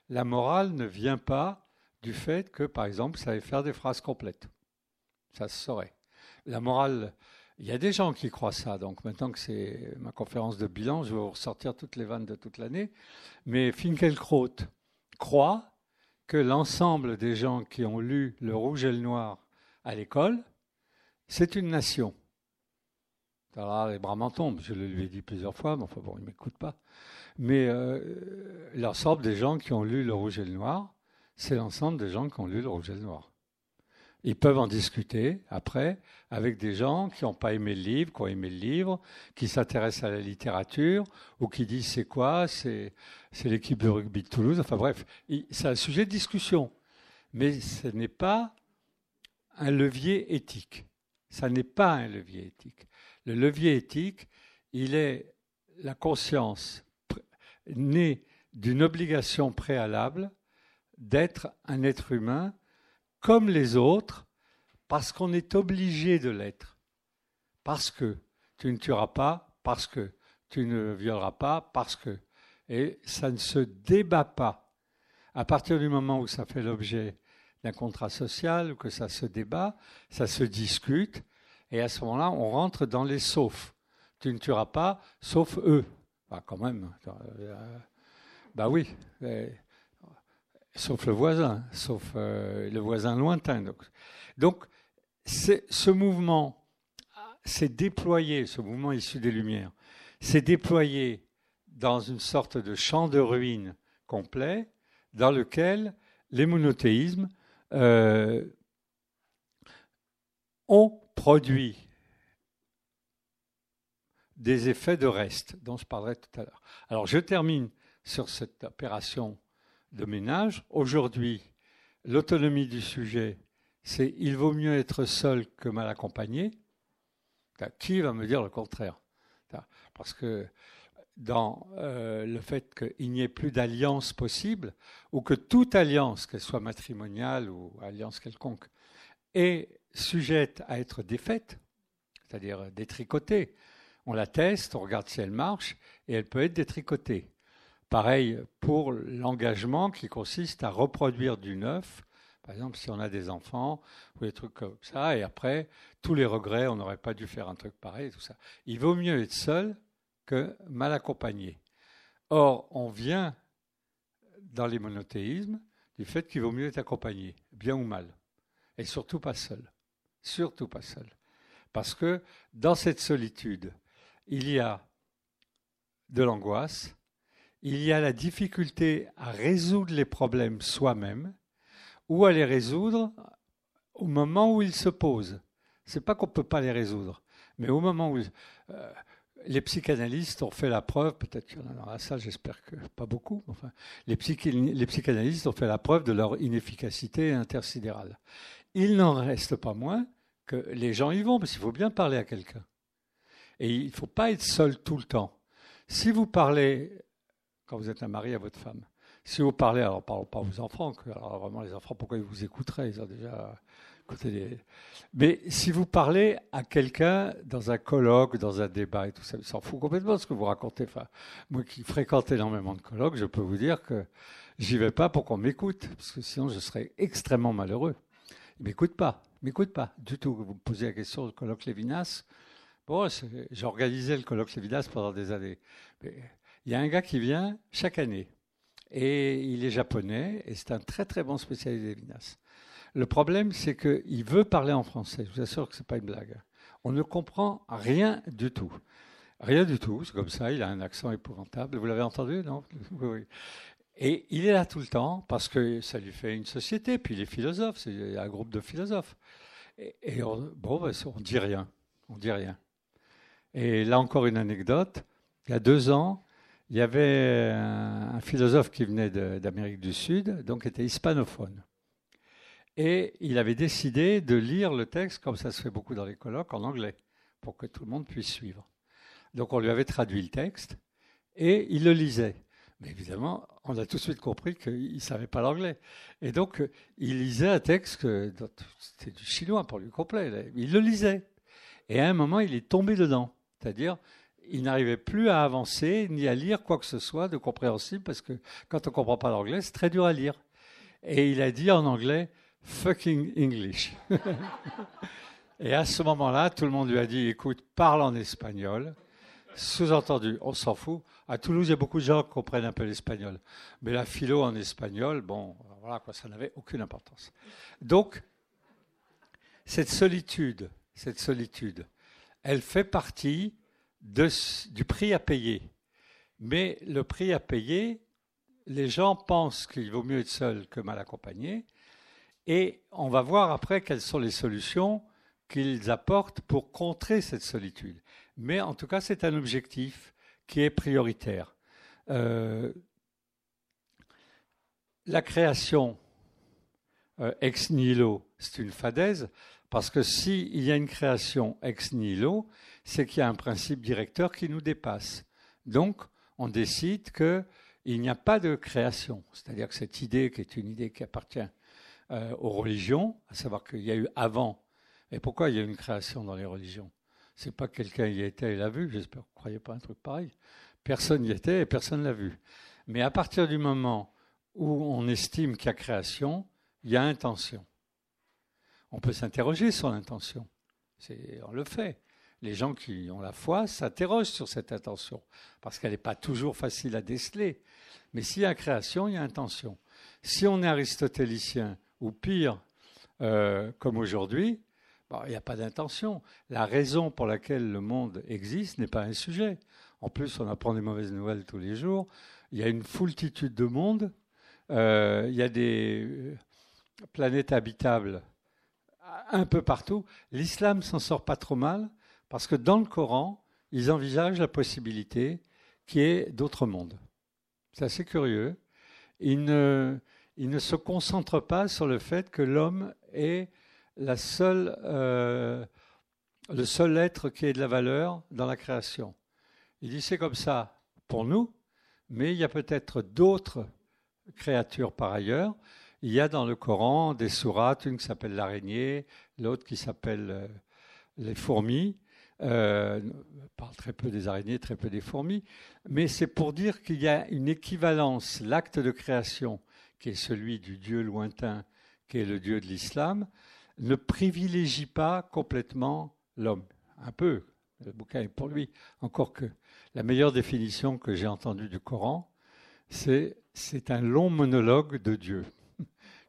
La morale ne vient pas du fait que, par exemple, ça savez faire des phrases complètes. Ça se saurait. La morale, il y a des gens qui croient ça. Donc maintenant que c'est ma conférence de bilan, je vais vous ressortir toutes les vannes de toute l'année. Mais Finkelkraut croit que l'ensemble des gens qui ont lu Le Rouge et le Noir à l'école, c'est une nation les bras m'en tombent, je le lui ai dit plusieurs fois, mais enfin bon, il ne m'écoute pas. Mais euh, l'ensemble des gens qui ont lu Le Rouge et le Noir, c'est l'ensemble des gens qui ont lu Le Rouge et le Noir. Ils peuvent en discuter après avec des gens qui n'ont pas aimé le livre, qui ont aimé le livre, qui s'intéressent à la littérature, ou qui disent c'est quoi, c'est, l'équipe de rugby de Toulouse. Enfin bref, c'est un sujet de discussion. Mais ce n'est pas un levier éthique. Ça n'est pas un levier éthique. Le levier éthique, il est la conscience née d'une obligation préalable d'être un être humain comme les autres, parce qu'on est obligé de l'être. Parce que tu ne tueras pas, parce que tu ne violeras pas, parce que. Et ça ne se débat pas. À partir du moment où ça fait l'objet d'un contrat social, ou que ça se débat, ça se discute, et à ce moment-là, on rentre dans les saufs. Tu ne tueras pas, sauf eux. Bah, quand même. Euh, bah oui. sauf le voisin, sauf euh, le voisin lointain. Donc, ce mouvement s'est déployé, ce mouvement issu des Lumières, s'est déployé dans une sorte de champ de ruines complet dans lequel les monothéismes euh, ont produit des effets de reste dont je parlerai tout à l'heure. Alors je termine sur cette opération de ménage. Aujourd'hui, l'autonomie du sujet, c'est il vaut mieux être seul que mal accompagné. Qui va me dire le contraire? Parce que dans euh, le fait qu'il n'y ait plus d'alliance possible, ou que toute alliance, qu'elle soit matrimoniale ou alliance quelconque, est sujette à être défaite, c'est-à-dire détricotée. On la teste, on regarde si elle marche, et elle peut être détricotée. Pareil pour l'engagement qui consiste à reproduire du neuf. Par exemple, si on a des enfants ou des trucs comme ça, et après, tous les regrets, on n'aurait pas dû faire un truc pareil, tout ça. Il vaut mieux être seul que mal accompagné. Or, on vient dans les monothéismes du fait qu'il vaut mieux être accompagné, bien ou mal, et surtout pas seul. Surtout pas seul. Parce que dans cette solitude, il y a de l'angoisse, il y a la difficulté à résoudre les problèmes soi-même ou à les résoudre au moment où ils se posent. C'est pas qu'on ne peut pas les résoudre, mais au moment où euh, les psychanalystes ont fait la preuve, peut-être qu'il y en a dans la salle, j'espère que pas beaucoup, enfin, les, les psychanalystes ont fait la preuve de leur inefficacité intersidérale. Il n'en reste pas moins que les gens y vont, parce qu'il faut bien parler à quelqu'un. Et il ne faut pas être seul tout le temps. Si vous parlez, quand vous êtes un mari à votre femme, si vous parlez, alors parlons pas aux enfants, alors vraiment les enfants, pourquoi ils vous écouteraient? Ils ont déjà mais si vous parlez à quelqu'un dans un colloque, dans un débat et tout ça, s'en fout complètement ce que vous racontez. Moi qui fréquente énormément de colloques, je peux vous dire que j'y vais pas pour qu'on m'écoute, parce que sinon je serais extrêmement malheureux. Ils m'écoutent pas, ils m'écoutent pas du tout. Vous me posez la question du colloque Lévinas. Bon, j'ai organisé le colloque Lévinas pendant des années. il y a un gars qui vient chaque année. Et il est japonais, et c'est un très très bon spécialiste Lévinas. Le problème, c'est qu'il veut parler en français. Je vous assure que ce n'est pas une blague. On ne comprend rien du tout. Rien du tout. C'est comme ça. Il a un accent épouvantable. Vous l'avez entendu, non? <laughs> Oui, Et il est là tout le temps parce que ça lui fait une société. Puis il est philosophe. C'est un groupe de philosophes. Et, on, bon, ben, on dit rien. On dit rien. Et là encore une anecdote. Il y a deux ans, il y avait un, philosophe qui venait d'Amérique du Sud, donc était hispanophone. Et il avait décidé de lire le texte, comme ça se fait beaucoup dans les colloques, en anglais, pour que tout le monde puisse suivre. Donc on lui avait traduit le texte et il le lisait. Mais évidemment, on a tout de suite compris qu'il ne savait pas l'anglais. Et donc, il lisait un texte, c'était du chinois pour lui complet. Il le lisait. Et à un moment, il est tombé dedans. C'est-à-dire, il n'arrivait plus à avancer ni à lire quoi que ce soit de compréhensible, parce que quand on ne comprend pas l'anglais, c'est très dur à lire. Et il a dit en anglais, fucking English. <laughs> Et à ce moment-là, tout le monde lui a dit, écoute, parle en espagnol. Sous-entendu, on s'en fout. À Toulouse, il y a beaucoup de gens qui comprennent un peu l'espagnol. Mais la philo en espagnol, bon, voilà, quoi, ça n'avait aucune importance. Donc, cette solitude, cette solitude, elle fait partie du prix à payer. Mais le prix à payer, les gens pensent qu'il vaut mieux être seul que mal accompagné. Et on va voir après quelles sont les solutions qu'ils apportent pour contrer cette solitude. Mais en tout cas, c'est un objectif qui est prioritaire. Euh, la création euh, ex nihilo, c'est une fadaise, parce que s'il y a une création ex nihilo, c'est qu'il y a un principe directeur qui nous dépasse. Donc, on décide qu'il n'y a pas de création. C'est-à-dire que cette idée, qui est une idée qui appartient euh, aux religions, à savoir qu'il y a eu avant. Et pourquoi il y a eu une création dans les religions? C'est pas quelqu'un y était et l'a vu, j'espère que vous ne croyez pas un truc pareil. Personne n'y était et personne ne l'a vu. Mais à partir du moment où on estime qu'il y a création, il y a intention. On peut s'interroger sur l'intention. On le fait. Les gens qui ont la foi s'interrogent sur cette intention, parce qu'elle n'est pas toujours facile à déceler. Mais s'il y a création, il y a intention. Si on est aristotélicien, ou pire, euh, comme aujourd'hui, il n'y a pas d'intention. La raison pour laquelle le monde existe n'est pas un sujet. En plus, on apprend des mauvaises nouvelles tous les jours. Il y a une foultitude de mondes. Euh, il y a des euh, planètes habitables un peu partout. L'islam s'en sort pas trop mal parce que dans le Coran, ils envisagent la possibilité qu'il y ait d'autres mondes. C'est assez curieux. Ils ne, ne, se concentrent pas sur le fait que l'homme est la seule, euh, le seul être qui ait de la valeur dans la création. Il dit c'est comme ça pour nous, mais il y a peut-être d'autres créatures par ailleurs. Il y a dans le Coran des sourates, une qui s'appelle l'araignée, l'autre qui s'appelle euh, les fourmis. Euh, on parle très peu des araignées, très peu des fourmis, mais c'est pour dire qu'il y a une équivalence, l'acte de création, qui est celui du Dieu lointain, qui est le Dieu de l'islam, ne privilégie pas complètement l'homme. Un peu, le bouquin est pour lui, encore que la meilleure définition que j'ai entendue du Coran, c'est c'est un long monologue de Dieu.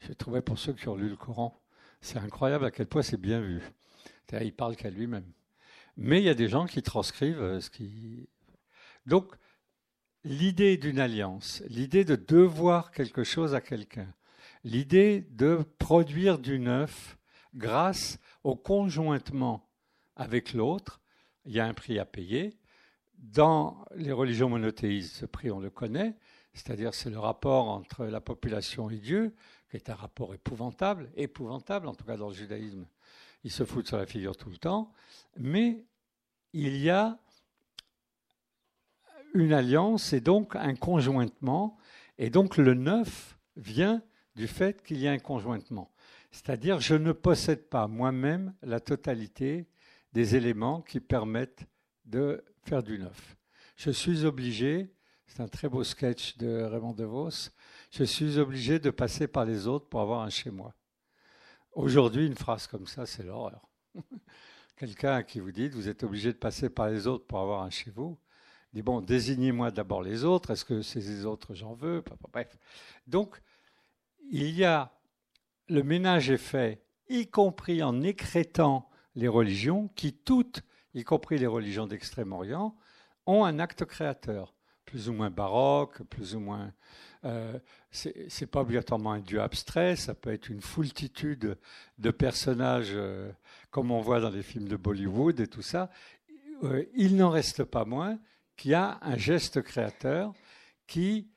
Je trouvais pour ceux qui ont lu le Coran, c'est incroyable à quel point c'est bien vu. Il parle qu'à lui-même. Mais il y a des gens qui transcrivent euh, ce qui. Donc, l'idée d'une alliance, l'idée de devoir quelque chose à quelqu'un, l'idée de produire du neuf grâce au conjointement avec l'autre, il y a un prix à payer. Dans les religions monothéistes, ce prix, on le connaît, c'est-à-dire c'est le rapport entre la population et Dieu, qui est un rapport épouvantable, épouvantable en tout cas dans le judaïsme, ils se foutent sur la figure tout le temps, mais il y a une alliance et donc un conjointement, et donc le neuf vient du fait qu'il y a un conjointement. C'est-à-dire je ne possède pas moi-même la totalité des éléments qui permettent de faire du neuf. Je suis obligé, c'est un très beau sketch de Raymond DeVos, je suis obligé de passer par les autres pour avoir un chez moi. Aujourd'hui, une phrase comme ça, c'est l'horreur. <laughs> Quelqu'un qui vous dit, vous êtes obligé de passer par les autres pour avoir un chez vous, dit, bon, désignez-moi d'abord les autres, est-ce que c'est les autres j'en veux Bref. Donc, il y a, le ménage est fait, y compris en écrétant les religions, qui toutes, y compris les religions d'Extrême-Orient, ont un acte créateur, plus ou moins baroque, plus ou moins euh, ce n'est pas obligatoirement un dieu abstrait, ça peut être une foultitude de personnages euh, comme on voit dans les films de Bollywood et tout ça. Euh, il n'en reste pas moins qu'il y a un geste créateur qui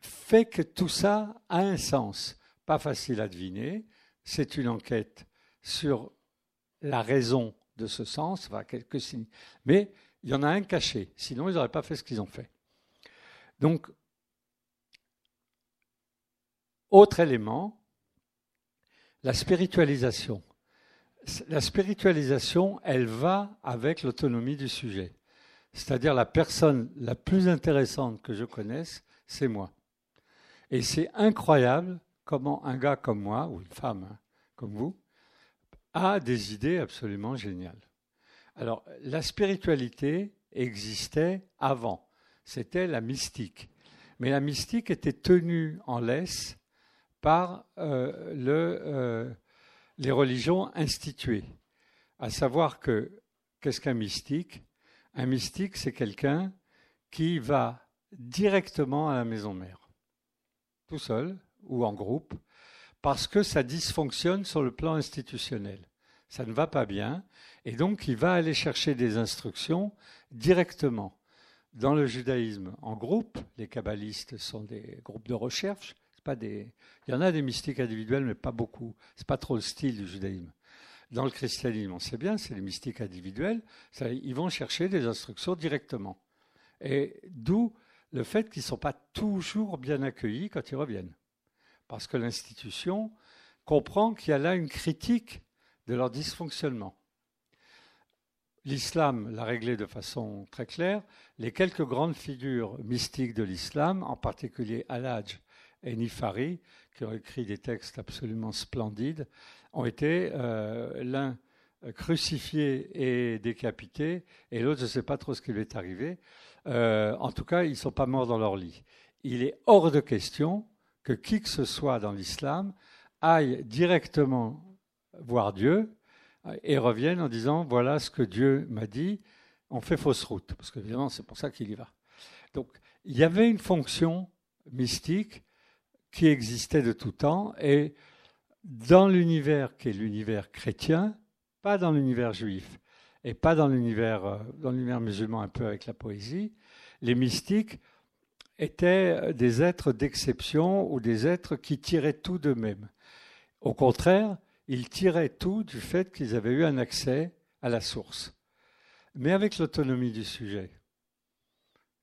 fait que tout ça a un sens. Pas facile à deviner. C'est une enquête sur la raison de ce sens, enfin, quelques. Mais il y en a un caché, sinon ils n'auraient pas fait ce qu'ils ont fait. Donc autre élément, la spiritualisation. La spiritualisation, elle va avec l'autonomie du sujet. C'est-à-dire la personne la plus intéressante que je connaisse, c'est moi. Et c'est incroyable comment un gars comme moi, ou une femme hein, comme vous, a des idées absolument géniales. Alors, la spiritualité existait avant. C'était la mystique. Mais la mystique était tenue en laisse par euh, euh, les religions instituées. À savoir que, qu'est-ce qu'un mystique? Un mystique, c'est quelqu'un qui va directement à la maison mère, tout seul ou en groupe, parce que ça dysfonctionne sur le plan institutionnel. Ça ne va pas bien, et donc il va aller chercher des instructions directement. Dans le judaïsme, en groupe, les kabbalistes sont des groupes de recherche, pas des... Il y en a des mystiques individuels, mais pas beaucoup. C'est pas trop le style du judaïsme. Dans le christianisme, on sait bien, c'est les mystiques individuels. ils vont chercher des instructions directement. Et d'où le fait qu'ils ne sont pas toujours bien accueillis quand ils reviennent. Parce que l'institution comprend qu'il y a là une critique de leur dysfonctionnement. L'islam l'a réglé de façon très claire. Les quelques grandes figures mystiques de l'islam, en particulier Al-Hajj et Nifari, qui ont écrit des textes absolument splendides, ont été euh, l'un crucifié et décapité, et l'autre, je ne sais pas trop ce qui lui est arrivé. Euh, en tout cas, ils ne sont pas morts dans leur lit. Il est hors de question que qui que ce soit dans l'islam aille directement voir Dieu et revienne en disant voilà ce que Dieu m'a dit, on fait fausse route, parce qu'évidemment c'est pour ça qu'il y va. Donc il y avait une fonction mystique qui existait de tout temps et dans l'univers qui est l'univers chrétien, pas dans l'univers juif et pas dans l'univers euh, dans l'univers musulman un peu avec la poésie, les mystiques étaient des êtres d'exception ou des êtres qui tiraient tout d'eux-mêmes. Au contraire, ils tiraient tout du fait qu'ils avaient eu un accès à la source. Mais avec l'autonomie du sujet,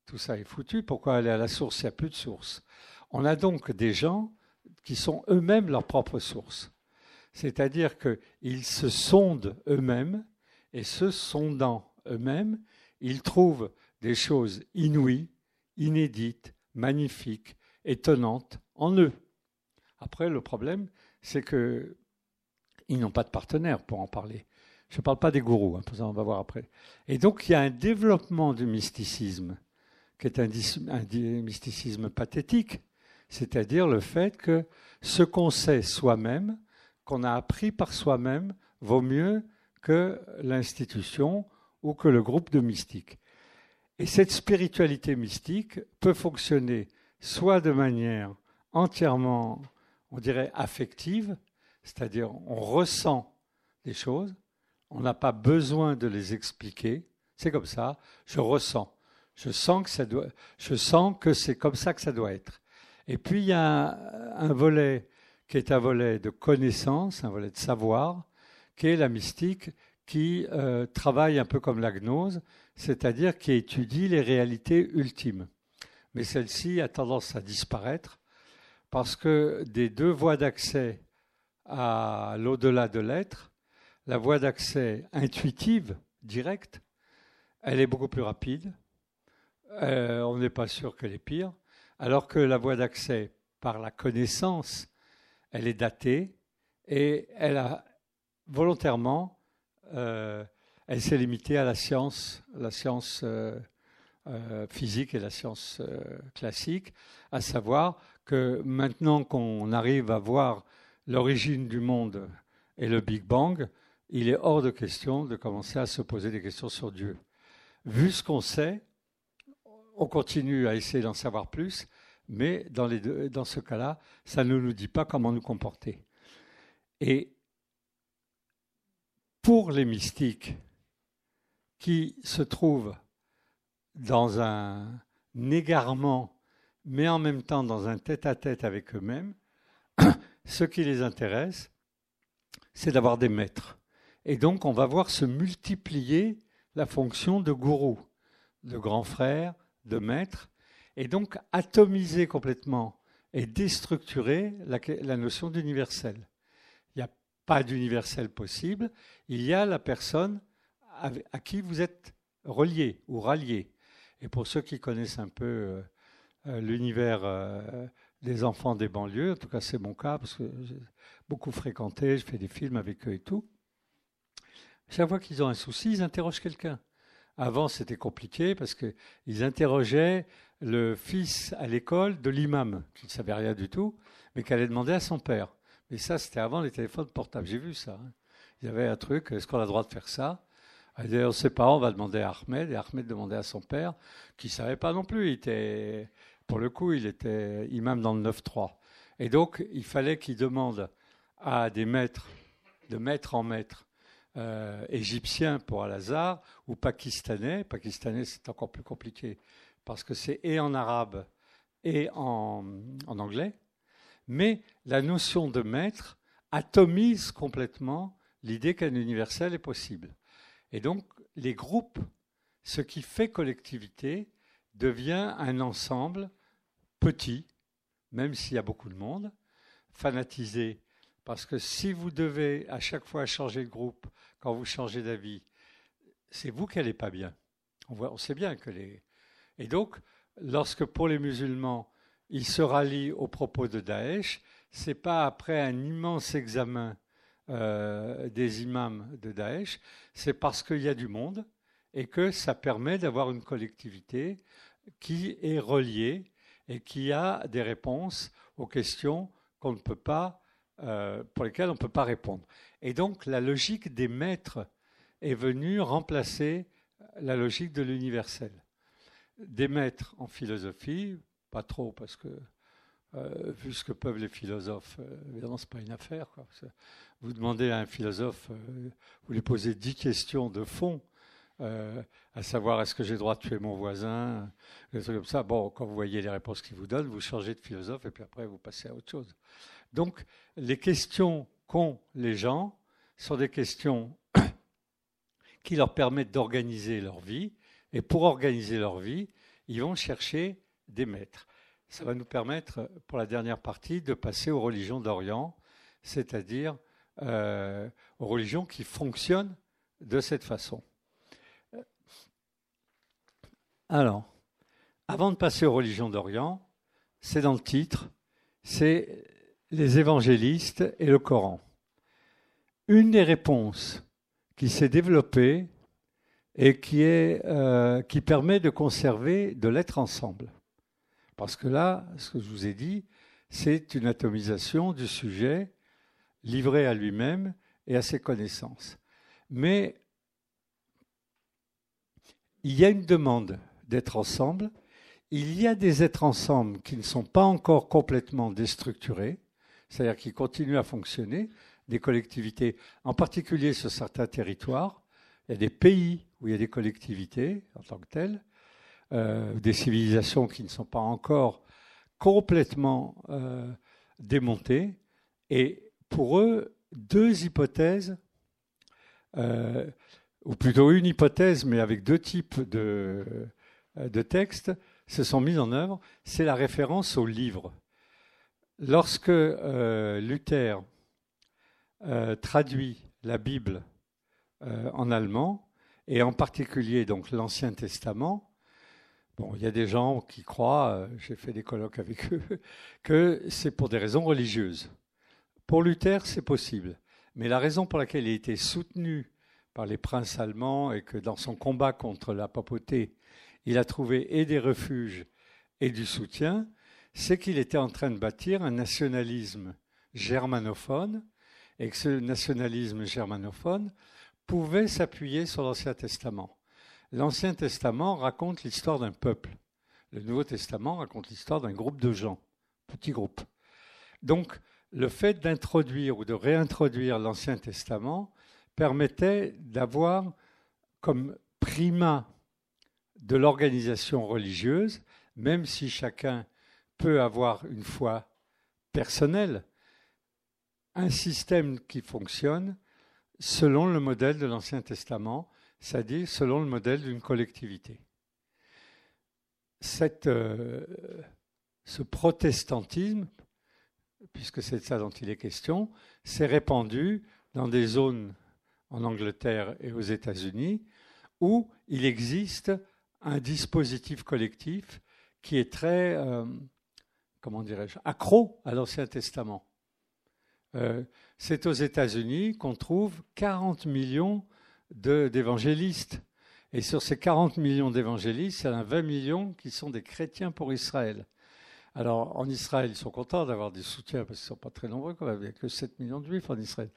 tout ça est foutu. Pourquoi aller à la source? Il n'y a plus de source. On a donc des gens qui sont eux-mêmes leur propre source. C'est-à-dire qu'ils se sondent eux-mêmes et se sondant eux-mêmes, ils trouvent des choses inouïes, inédites, magnifiques, étonnantes en eux. Après, le problème, c'est qu'ils n'ont pas de partenaire pour en parler. Je ne parle pas des gourous, hein, on va voir après. Et donc il y a un développement du mysticisme, qui est un mysticisme pathétique, c'est-à-dire le fait que ce qu'on sait soi-même, qu'on a appris par soi-même, vaut mieux que l'institution ou que le groupe de mystiques. Et cette spiritualité mystique peut fonctionner soit de manière entièrement, on dirait, affective, c'est-à-dire on ressent des choses, on n'a pas besoin de les expliquer, c'est comme ça, je ressens. Je sens que je sens que c'est comme ça que ça doit être. Et puis il y a un, volet qui est un volet de connaissance, un volet de savoir, qui est la mystique, qui euh, travaille un peu comme la gnose, c'est-à-dire qui étudie les réalités ultimes. Mais celle-ci a tendance à disparaître parce que des deux voies d'accès à l'au-delà de l'être, la voie d'accès intuitive, directe, elle est beaucoup plus rapide. Euh, on n'est pas sûr qu'elle est pire. Alors que la voie d'accès par la connaissance, elle est datée et elle a volontairement euh, elle s'est limitée à la science, la science euh, euh, physique et la science classique, à savoir que maintenant qu'on arrive à voir l'origine du monde et le Big Bang, il est hors de question de commencer à se poser des questions sur Dieu. Vu ce qu'on sait, on continue à essayer d'en savoir plus, mais dans, ce cas-là, ça ne nous dit pas comment nous comporter. Et pour les mystiques qui se trouvent dans un égarement, mais en même temps dans un tête-à-tête avec eux-mêmes, <clears throat> ce qui les intéresse, c'est d'avoir des maîtres. Et donc on va voir se multiplier la fonction de gourou, de grand frère, de maître, et donc atomiser complètement et déstructurer la, notion d'universel pas d'universel possible, il y a la personne à, qui vous êtes relié ou rallié. Et pour ceux qui connaissent un peu euh, euh, l'univers euh, des enfants des banlieues, en tout cas c'est mon cas parce que j'ai beaucoup fréquenté, je fais des films avec eux et tout. Chaque fois qu'ils ont un souci, ils interrogent quelqu'un. Avant, c'était compliqué parce qu'ils interrogeaient le fils à l'école de l'imam, qui ne savait rien du tout, mais qui allait demander à son père. Mais ça, c'était avant les téléphones portables. J'ai vu ça. Hein. Il y avait un truc, est-ce qu'on a le droit de faire ça? Ne sait pas, on va demander à Ahmed. Et Ahmed demandait à son père, qui ne savait pas non plus. Était, pour le coup, il était imam dans le 9-3. Et donc, il fallait qu'il demande à des maîtres, de maître en maître, euh, égyptiens pour Al-Azhar, ou pakistanais. Pakistanais, c'est encore plus compliqué, parce que c'est et en arabe et en anglais. Mais la notion de maître atomise complètement l'idée qu'un universel est possible. Et donc, les groupes, ce qui fait collectivité, devient un ensemble petit, même s'il y a beaucoup de monde, fanatisé. Parce que si vous devez à chaque fois changer de groupe quand vous changez d'avis, c'est vous qui n'allez pas bien. On, voit, on sait bien que les. Et donc, lorsque pour les musulmans, il se rallie aux propos de Daesh, c'est pas après un immense examen euh, des imams de Daesh, c'est parce qu'il y a du monde et que ça permet d'avoir une collectivité qui est reliée et qui a des réponses aux questions qu'on ne peut pas, euh, pour lesquelles on ne peut pas répondre. Et donc la logique des maîtres est venue remplacer la logique de l'universel. Des maîtres en philosophie, pas trop parce que euh, vu ce que peuvent les philosophes, euh, évidemment, ce n'est pas une affaire. Vous demandez à un philosophe, vous lui posez dix questions de fond, à savoir est-ce que j'ai droit de tuer mon voisin, des trucs comme ça. Bon, quand vous voyez les réponses qu'il vous donne, vous changez de philosophe et puis après vous passez à autre chose. Donc, les questions qu'ont les gens sont des questions <coughs> qui leur permettent d'organiser leur vie. Et pour organiser leur vie, ils vont chercher des maîtres ça va nous permettre, pour la dernière partie, de passer aux religions d'Orient, c'est-à-dire euh, aux religions qui fonctionnent de cette façon. Alors, avant de passer aux religions d'Orient, c'est dans le titre, c'est les évangélistes et le Coran. Une des réponses qui s'est développée et euh, qui permet de conserver de l'être ensemble. Parce que là, ce que je vous ai dit, c'est une atomisation du sujet livré à lui-même et à ses connaissances. Mais il y a une demande d'être ensemble. Il y a des êtres ensemble qui ne sont pas encore complètement déstructurés, c'est-à-dire qui continuent à fonctionner, des collectivités, en particulier sur certains territoires. Il y a des pays où il y a des collectivités en tant que telles. Euh, des civilisations qui ne sont pas encore complètement euh, démontées. Et pour eux, deux hypothèses, euh, ou plutôt une hypothèse, mais avec deux types de, de textes, se sont mises en œuvre. C'est la référence au livre. Lorsque Luther traduit la Bible en allemand, et en particulier donc l'Ancien Testament, il y a des gens qui croient, euh, j'ai fait des colloques avec eux, <laughs> que c'est pour des raisons religieuses. Pour Luther, c'est possible. Mais la raison pour laquelle il a été soutenu par les princes allemands et que dans son combat contre la papauté, il a trouvé et des refuges et du soutien, c'est qu'il était en train de bâtir un nationalisme germanophone et que ce nationalisme germanophone pouvait s'appuyer sur l'Ancien Testament. L'Ancien Testament raconte l'histoire d'un peuple. Le Nouveau Testament raconte l'histoire d'un groupe de gens, petit groupe. Donc, le fait d'introduire ou de réintroduire l'Ancien Testament permettait d'avoir comme primat de l'organisation religieuse, même si chacun peut avoir une foi personnelle, un système qui fonctionne selon le modèle de l'Ancien Testament c'est-à-dire selon le modèle d'une collectivité. Euh, ce protestantisme, puisque c'est de ça dont il est question, s'est répandu dans des zones en Angleterre et aux États-Unis où il existe un dispositif collectif qui est très, euh, comment dirais-je, accro à l'Ancien Testament. Euh, c'est aux États-Unis qu'on trouve 40 millions d'évangélistes. Et sur ces 40 millions d'évangélistes, il y en a 20 millions qui sont des chrétiens pour Israël. Alors, en Israël, ils sont contents d'avoir des soutiens parce qu'ils ne sont pas très nombreux quand même. Il n'y a que 7 millions de juifs en Israël.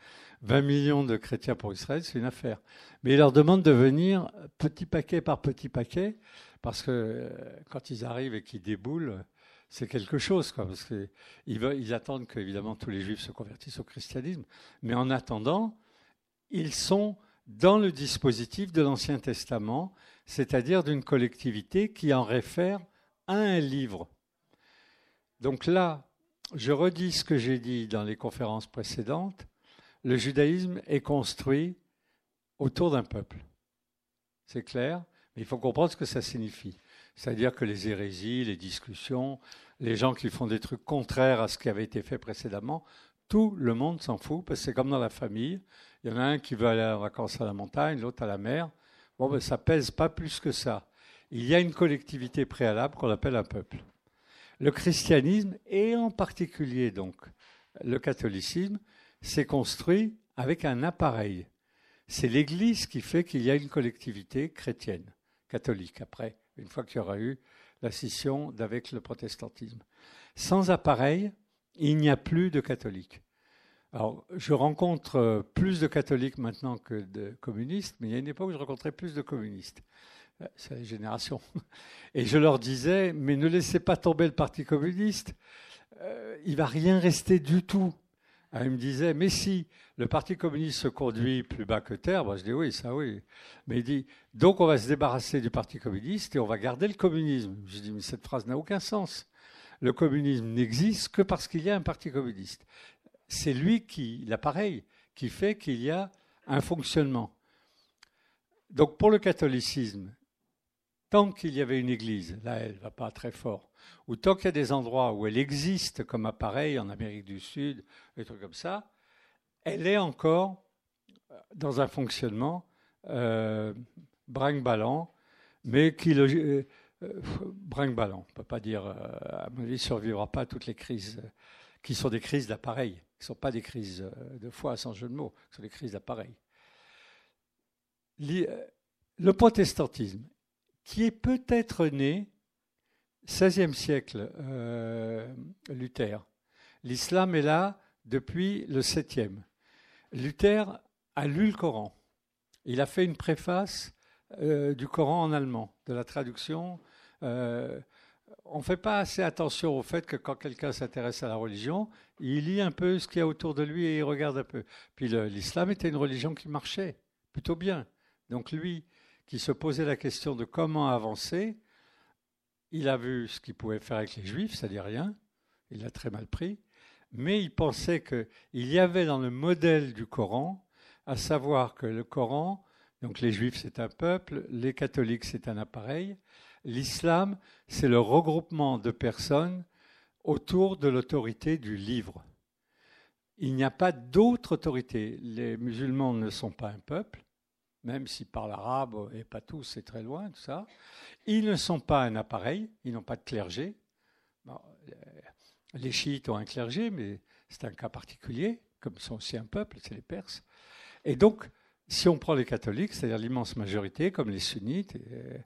20 millions de chrétiens pour Israël, c'est une affaire. Mais ils leur demandent de venir petit paquet par petit paquet parce que euh, quand ils arrivent et qu'ils déboulent, c'est quelque chose, parce qu'ils ils attendent que, évidemment, tous les juifs se convertissent au christianisme. Mais en attendant, ils sont dans le dispositif de l'Ancien Testament, c'est-à-dire d'une collectivité qui en réfère à un livre. Donc là, je redis ce que j'ai dit dans les conférences précédentes, le judaïsme est construit autour d'un peuple. C'est clair, mais il faut comprendre ce que ça signifie. C'est-à-dire que les hérésies, les discussions, les gens qui font des trucs contraires à ce qui avait été fait précédemment, tout le monde s'en fout, parce que c'est comme dans la famille. Il y en a un qui veut aller en vacances à la montagne, l'autre à la mer. Bon, ben, ça pèse pas plus que ça. Il y a une collectivité préalable qu'on appelle un peuple. Le christianisme, et en particulier donc le catholicisme, s'est construit avec un appareil. C'est l'Église qui fait qu'il y a une collectivité chrétienne, catholique, après, une fois qu'il y aura eu la scission d'avec le protestantisme. Sans appareil, il n'y a plus de catholiques. Alors, je rencontre plus de catholiques maintenant que de communistes, mais il y a une époque où je rencontrais plus de communistes. Euh, c'est la génération. <laughs> Et je leur disais, mais ne laissez pas tomber le Parti communiste, euh, il va rien rester du tout. Ah, il me disait, mais si le Parti communiste se conduit plus bas que terre, je dis oui, ça oui. Mais il dit, donc on va se débarrasser du Parti communiste et on va garder le communisme. Je dis, mais cette phrase n'a aucun sens. Le communisme n'existe que parce qu'il y a un Parti communiste. C'est lui qui, l'appareil, qui fait qu'il y a un fonctionnement. Donc pour le catholicisme, tant qu'il y avait une église, là elle ne va pas très fort, ou tant qu'il y a des endroits où elle existe comme appareil en Amérique du Sud, des trucs comme ça, elle est encore dans un fonctionnement euh, brinque-ballant, mais qui euh, euh, brinque-ballant. On ne peut pas dire, euh, à mon avis, survivra pas à toutes les crises qui sont des crises d'appareil, qui ne sont pas des crises de foi sans jeu de mots, qui sont des crises d'appareil. Le protestantisme, qui est peut-être né 16e siècle, euh, Luther. L'islam est là depuis le 7e. Luther a lu le Coran. Il a fait une préface euh, du Coran en allemand, de la traduction. Euh, on ne fait pas assez attention au fait que quand quelqu'un s'intéresse à la religion, il lit un peu ce qu'il y a autour de lui et il regarde un peu. Puis l'islam était une religion qui marchait plutôt bien. Donc lui, qui se posait la question de comment avancer, il a vu ce qu'il pouvait faire avec les Juifs, ça dit rien, il l'a très mal pris, mais il pensait qu'il y avait dans le modèle du Coran, à savoir que le Coran, donc les Juifs c'est un peuple, les catholiques c'est un appareil, l'islam c'est le regroupement de personnes autour de l'autorité du livre. Il n'y a pas d'autre autorité. Les musulmans ne sont pas un peuple, même s'ils parlent arabe et pas tous, c'est très loin, tout ça. Ils ne sont pas un appareil, ils n'ont pas de clergé. les chiites ont un clergé, mais c'est un cas particulier, comme sont aussi un peuple, c'est les Perses. Et donc, si on prend les catholiques, c'est-à-dire l'immense majorité, comme les sunnites, euh,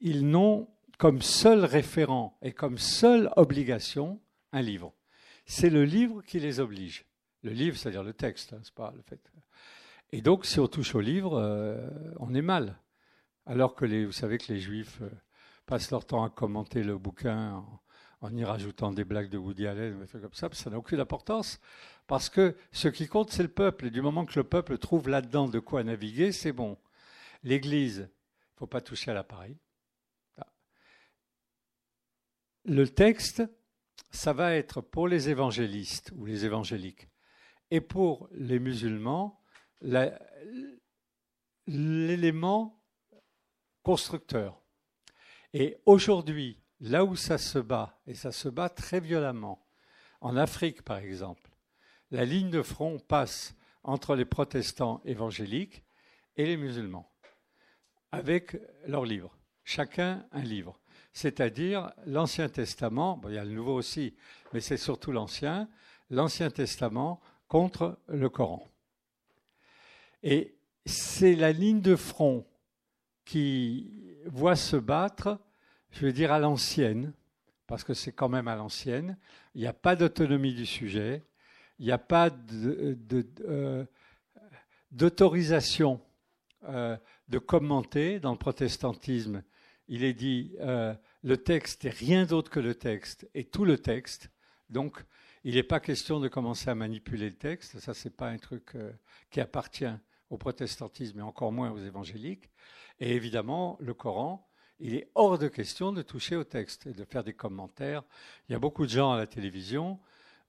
ils n'ont comme seul référent et comme seule obligation un livre. C'est le livre qui les oblige. Le livre, c'est-à-dire le texte, hein, c'est pas le fait. Et donc, si on touche au livre, euh, on est mal. Alors que vous savez que les juifs euh, passent leur temps à commenter le bouquin en, y rajoutant des blagues de Woody Allen, des trucs comme ça, ça n'a aucune importance. Parce que ce qui compte, c'est le peuple. Et du moment que le peuple trouve là-dedans de quoi naviguer, c'est bon. L'Église, il ne faut pas toucher à l'appareil. Le texte, ça va être pour les évangélistes ou les évangéliques et pour les musulmans l'élément constructeur. Et aujourd'hui, là où ça se bat, et ça se bat très violemment, en Afrique par exemple, la ligne de front passe entre les protestants évangéliques et les musulmans, avec leurs livres, chacun un livre. C'est-à-dire l'Ancien Testament, il y a le Nouveau aussi, mais c'est surtout l'Ancien, l'Ancien Testament contre le Coran. Et c'est la ligne de front qui voit se battre, je veux dire à l'ancienne, parce que c'est quand même à l'ancienne. Il n'y a pas d'autonomie du sujet, il n'y a pas euh, d'autorisation euh, de, commenter dans le protestantisme. Il est dit euh, le texte est rien d'autre que le texte et tout le texte. Donc, il n'est pas question de commencer à manipuler le texte. Ça, c'est pas un truc qui appartient au protestantisme et encore moins aux évangéliques. Et évidemment, le Coran, il est hors de question de toucher au texte et de faire des commentaires. Il y a beaucoup de gens à la télévision,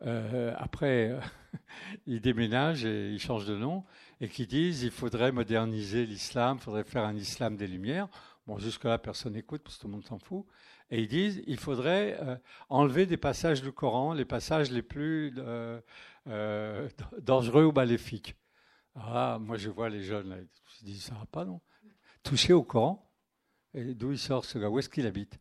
euh, après, euh, <laughs> ils déménagent et ils changent de nom, et qui disent il faudrait moderniser l'islam, il faudrait faire un islam des Lumières. Bon, jusque-là, personne n'écoute parce que tout le monde s'en fout. Et ils disent il faudrait euh, enlever des passages du Coran, les passages les plus <laughs> dangereux ou maléfiques. Ah, moi je vois les jeunes, là, je dis, ça va pas, non? Toucher au Coran, et d'où il sort ce gars, où est-ce qu'il habite?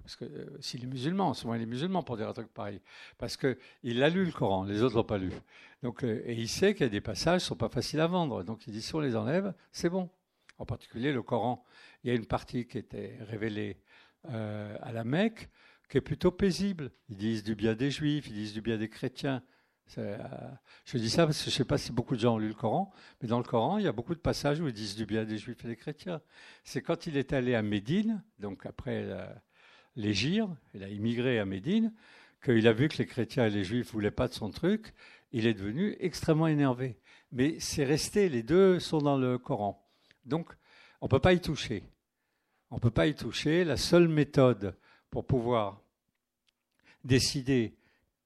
Parce que euh, s'il est musulman, souvent il est musulman pour dire un truc pareil. Parce qu'il a lu le Coran, les autres l'ont pas lu. Donc, euh, et il sait qu'il y a des passages qui sont pas faciles à vendre. Donc il dit si on les enlève, c'est bon. en particulier le Coran. Il y a une partie qui était révélée euh, à la Mecque, qui est plutôt paisible. Ils disent du bien des Juifs, ils disent du bien des chrétiens. Euh, je dis ça parce que je ne sais pas si beaucoup de gens ont lu le Coran, mais dans le Coran, il y a beaucoup de passages où ils disent du bien des Juifs et des chrétiens. C'est quand il est allé à Médine, donc après l'Égir, il a immigré à Médine, qu'il a vu que les chrétiens et les Juifs ne voulaient pas de son truc, il est devenu extrêmement énervé. Mais c'est resté, les deux sont dans le Coran. Donc, on ne peut pas y toucher. On ne peut pas y toucher. La seule méthode pour pouvoir décider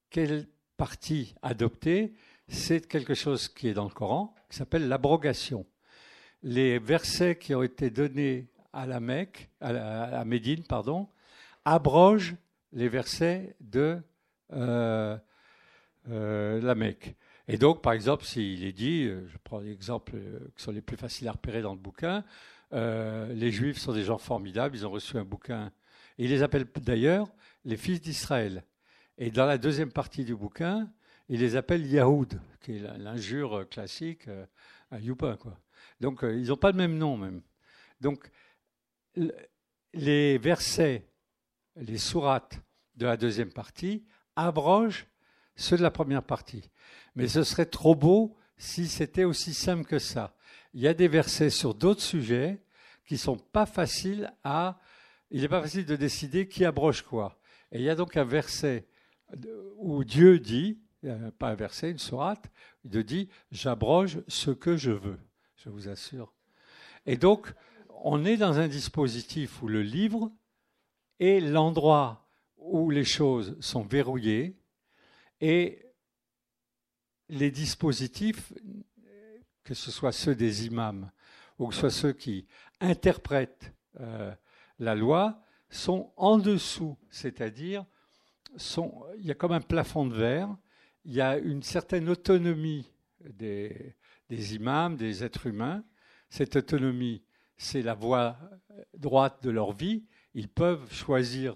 quelle partie adopter, c'est quelque chose qui est dans le Coran, qui s'appelle l'abrogation. Les versets qui ont été donnés à la Mecque, à, Médine, pardon, abrogent les versets de euh, euh, la Mecque. Et donc, par exemple, s'il est dit, euh, je prends l'exemple qui sont les plus faciles à repérer dans le bouquin, les Juifs sont des gens formidables, ils ont reçu un bouquin. Et il les appelle d'ailleurs les fils d'Israël. Et dans la deuxième partie du bouquin, il les appelle Yahoud, qui est l'injure classique à Youpa. Quoi. Donc, ils n'ont pas le même nom même. Donc, les versets, les sourates de la deuxième partie abrogent ceux de la première partie. Mais ce serait trop beau si c'était aussi simple que ça. Il y a des versets sur d'autres sujets qui sont pas faciles à. Il n'est pas facile de décider qui abroge quoi. Et il y a donc un verset où Dieu dit, pas un verset, une sourate, il dit J'abroge ce que je veux, je vous assure. Et donc, on est dans un dispositif où le livre est l'endroit où les choses sont verrouillées et les dispositifs, que ce soit ceux des imams ou que ce soit ceux qui interprètent euh, la loi, sont en dessous, c'est-à-dire il y a comme un plafond de verre, il y a une certaine autonomie des, imams, des êtres humains. Cette autonomie, c'est la voie droite de leur vie. Ils peuvent choisir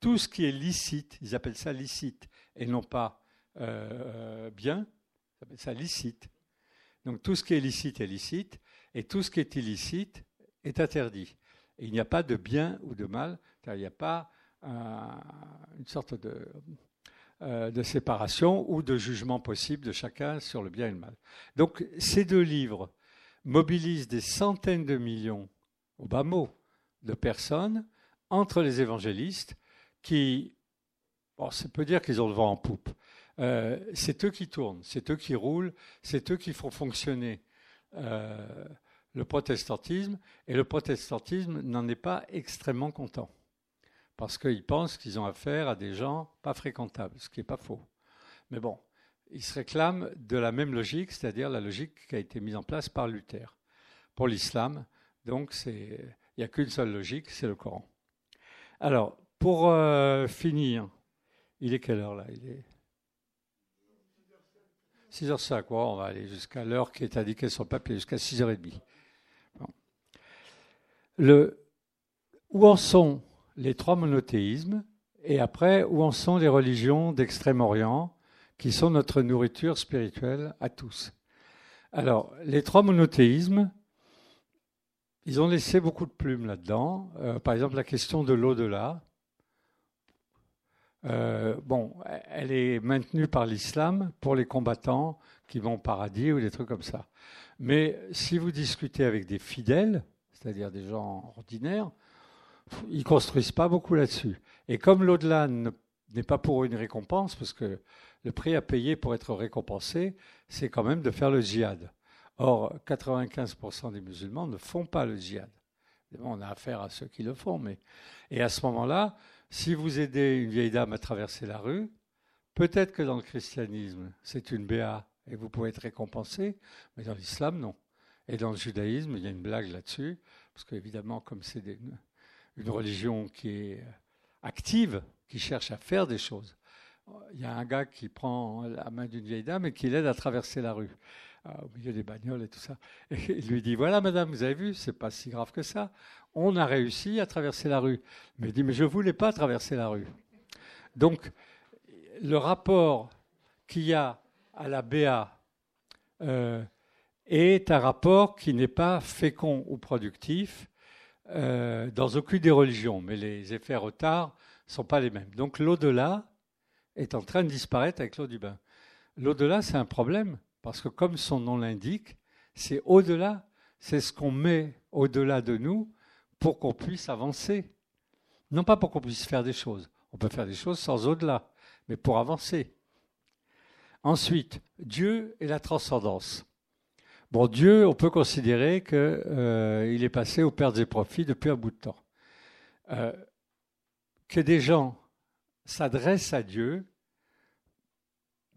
tout ce qui est licite, ils appellent ça licite, et non pas euh, bien, ils appellent ça licite. Donc tout ce qui est licite est licite, et tout ce qui est illicite est interdit. Il n'y a pas de bien ou de mal, car il n'y a pas une sorte de, euh, de séparation ou de jugement possible de chacun sur le bien et le mal. Donc ces deux livres mobilisent des centaines de millions, au bas mot, de personnes entre les évangélistes qui, bon, ça peut dire qu'ils ont le vent en poupe. Euh, c'est eux qui tournent, c'est eux qui roulent, c'est eux qui font fonctionner euh, le protestantisme, et le protestantisme n'en est pas extrêmement content, parce qu'ils pensent qu'ils ont affaire à des gens pas fréquentables, ce qui n'est pas faux. Mais bon, ils se réclament de la même logique, c'est-à-dire la logique qui a été mise en place par Luther. Pour l'islam, donc, il n'y a qu'une seule logique, c'est le Coran. Alors, pour euh, finir, il est quelle heure là? Il est 6h05, on va aller jusqu'à l'heure qui est indiquée sur le papier, jusqu'à 6h30. Le, où en sont les trois monothéismes et après où en sont les religions d'Extrême-Orient qui sont notre nourriture spirituelle à tous Alors, les trois monothéismes, ils ont laissé beaucoup de plumes là-dedans. Euh, par exemple, la question de l'au-delà. Euh, bon, elle est maintenue par l'islam pour les combattants qui vont au paradis ou des trucs comme ça. Mais si vous discutez avec des fidèles, c'est-à-dire des gens ordinaires, ils construisent pas beaucoup là-dessus. Et comme l'au-delà n'est pas pour une récompense, parce que le prix à payer pour être récompensé, c'est quand même de faire le djihad. Or, 95% des musulmans ne font pas le djihad. On a affaire à ceux qui le font, mais et à ce moment-là, si vous aidez une vieille dame à traverser la rue, peut-être que dans le christianisme, c'est une béa et vous pouvez être récompensé, mais dans l'islam, non. Et dans le judaïsme, il y a une blague là-dessus, parce qu'évidemment, comme c'est une religion qui est active, qui cherche à faire des choses, il y a un gars qui prend la main d'une vieille dame et qui l'aide à traverser la rue, euh, au milieu des bagnoles et tout ça. <laughs> Il lui dit Voilà, madame, vous avez vu, c'est pas si grave que ça on a réussi à traverser la rue. Mais il dit, mais je voulais pas traverser la rue. Donc, le rapport qu'il y a à la BA euh, est un rapport qui n'est pas fécond ou productif euh, dans aucune des religions, mais les effets retards ne sont pas les mêmes. Donc l'au-delà est en train de disparaître avec l'eau du bain. L'au-delà, c'est un problème, parce que comme son nom l'indique, c'est au-delà, c'est ce qu'on met au-delà de nous pour qu'on puisse avancer. Non pas pour qu'on puisse faire des choses, on peut faire des choses sans au-delà, mais pour avancer. Ensuite, Dieu et la transcendance. Bon, Dieu, on peut considérer qu'il euh, est passé aux pertes et profits depuis un bout de temps. Euh, que des gens s'adressent à Dieu,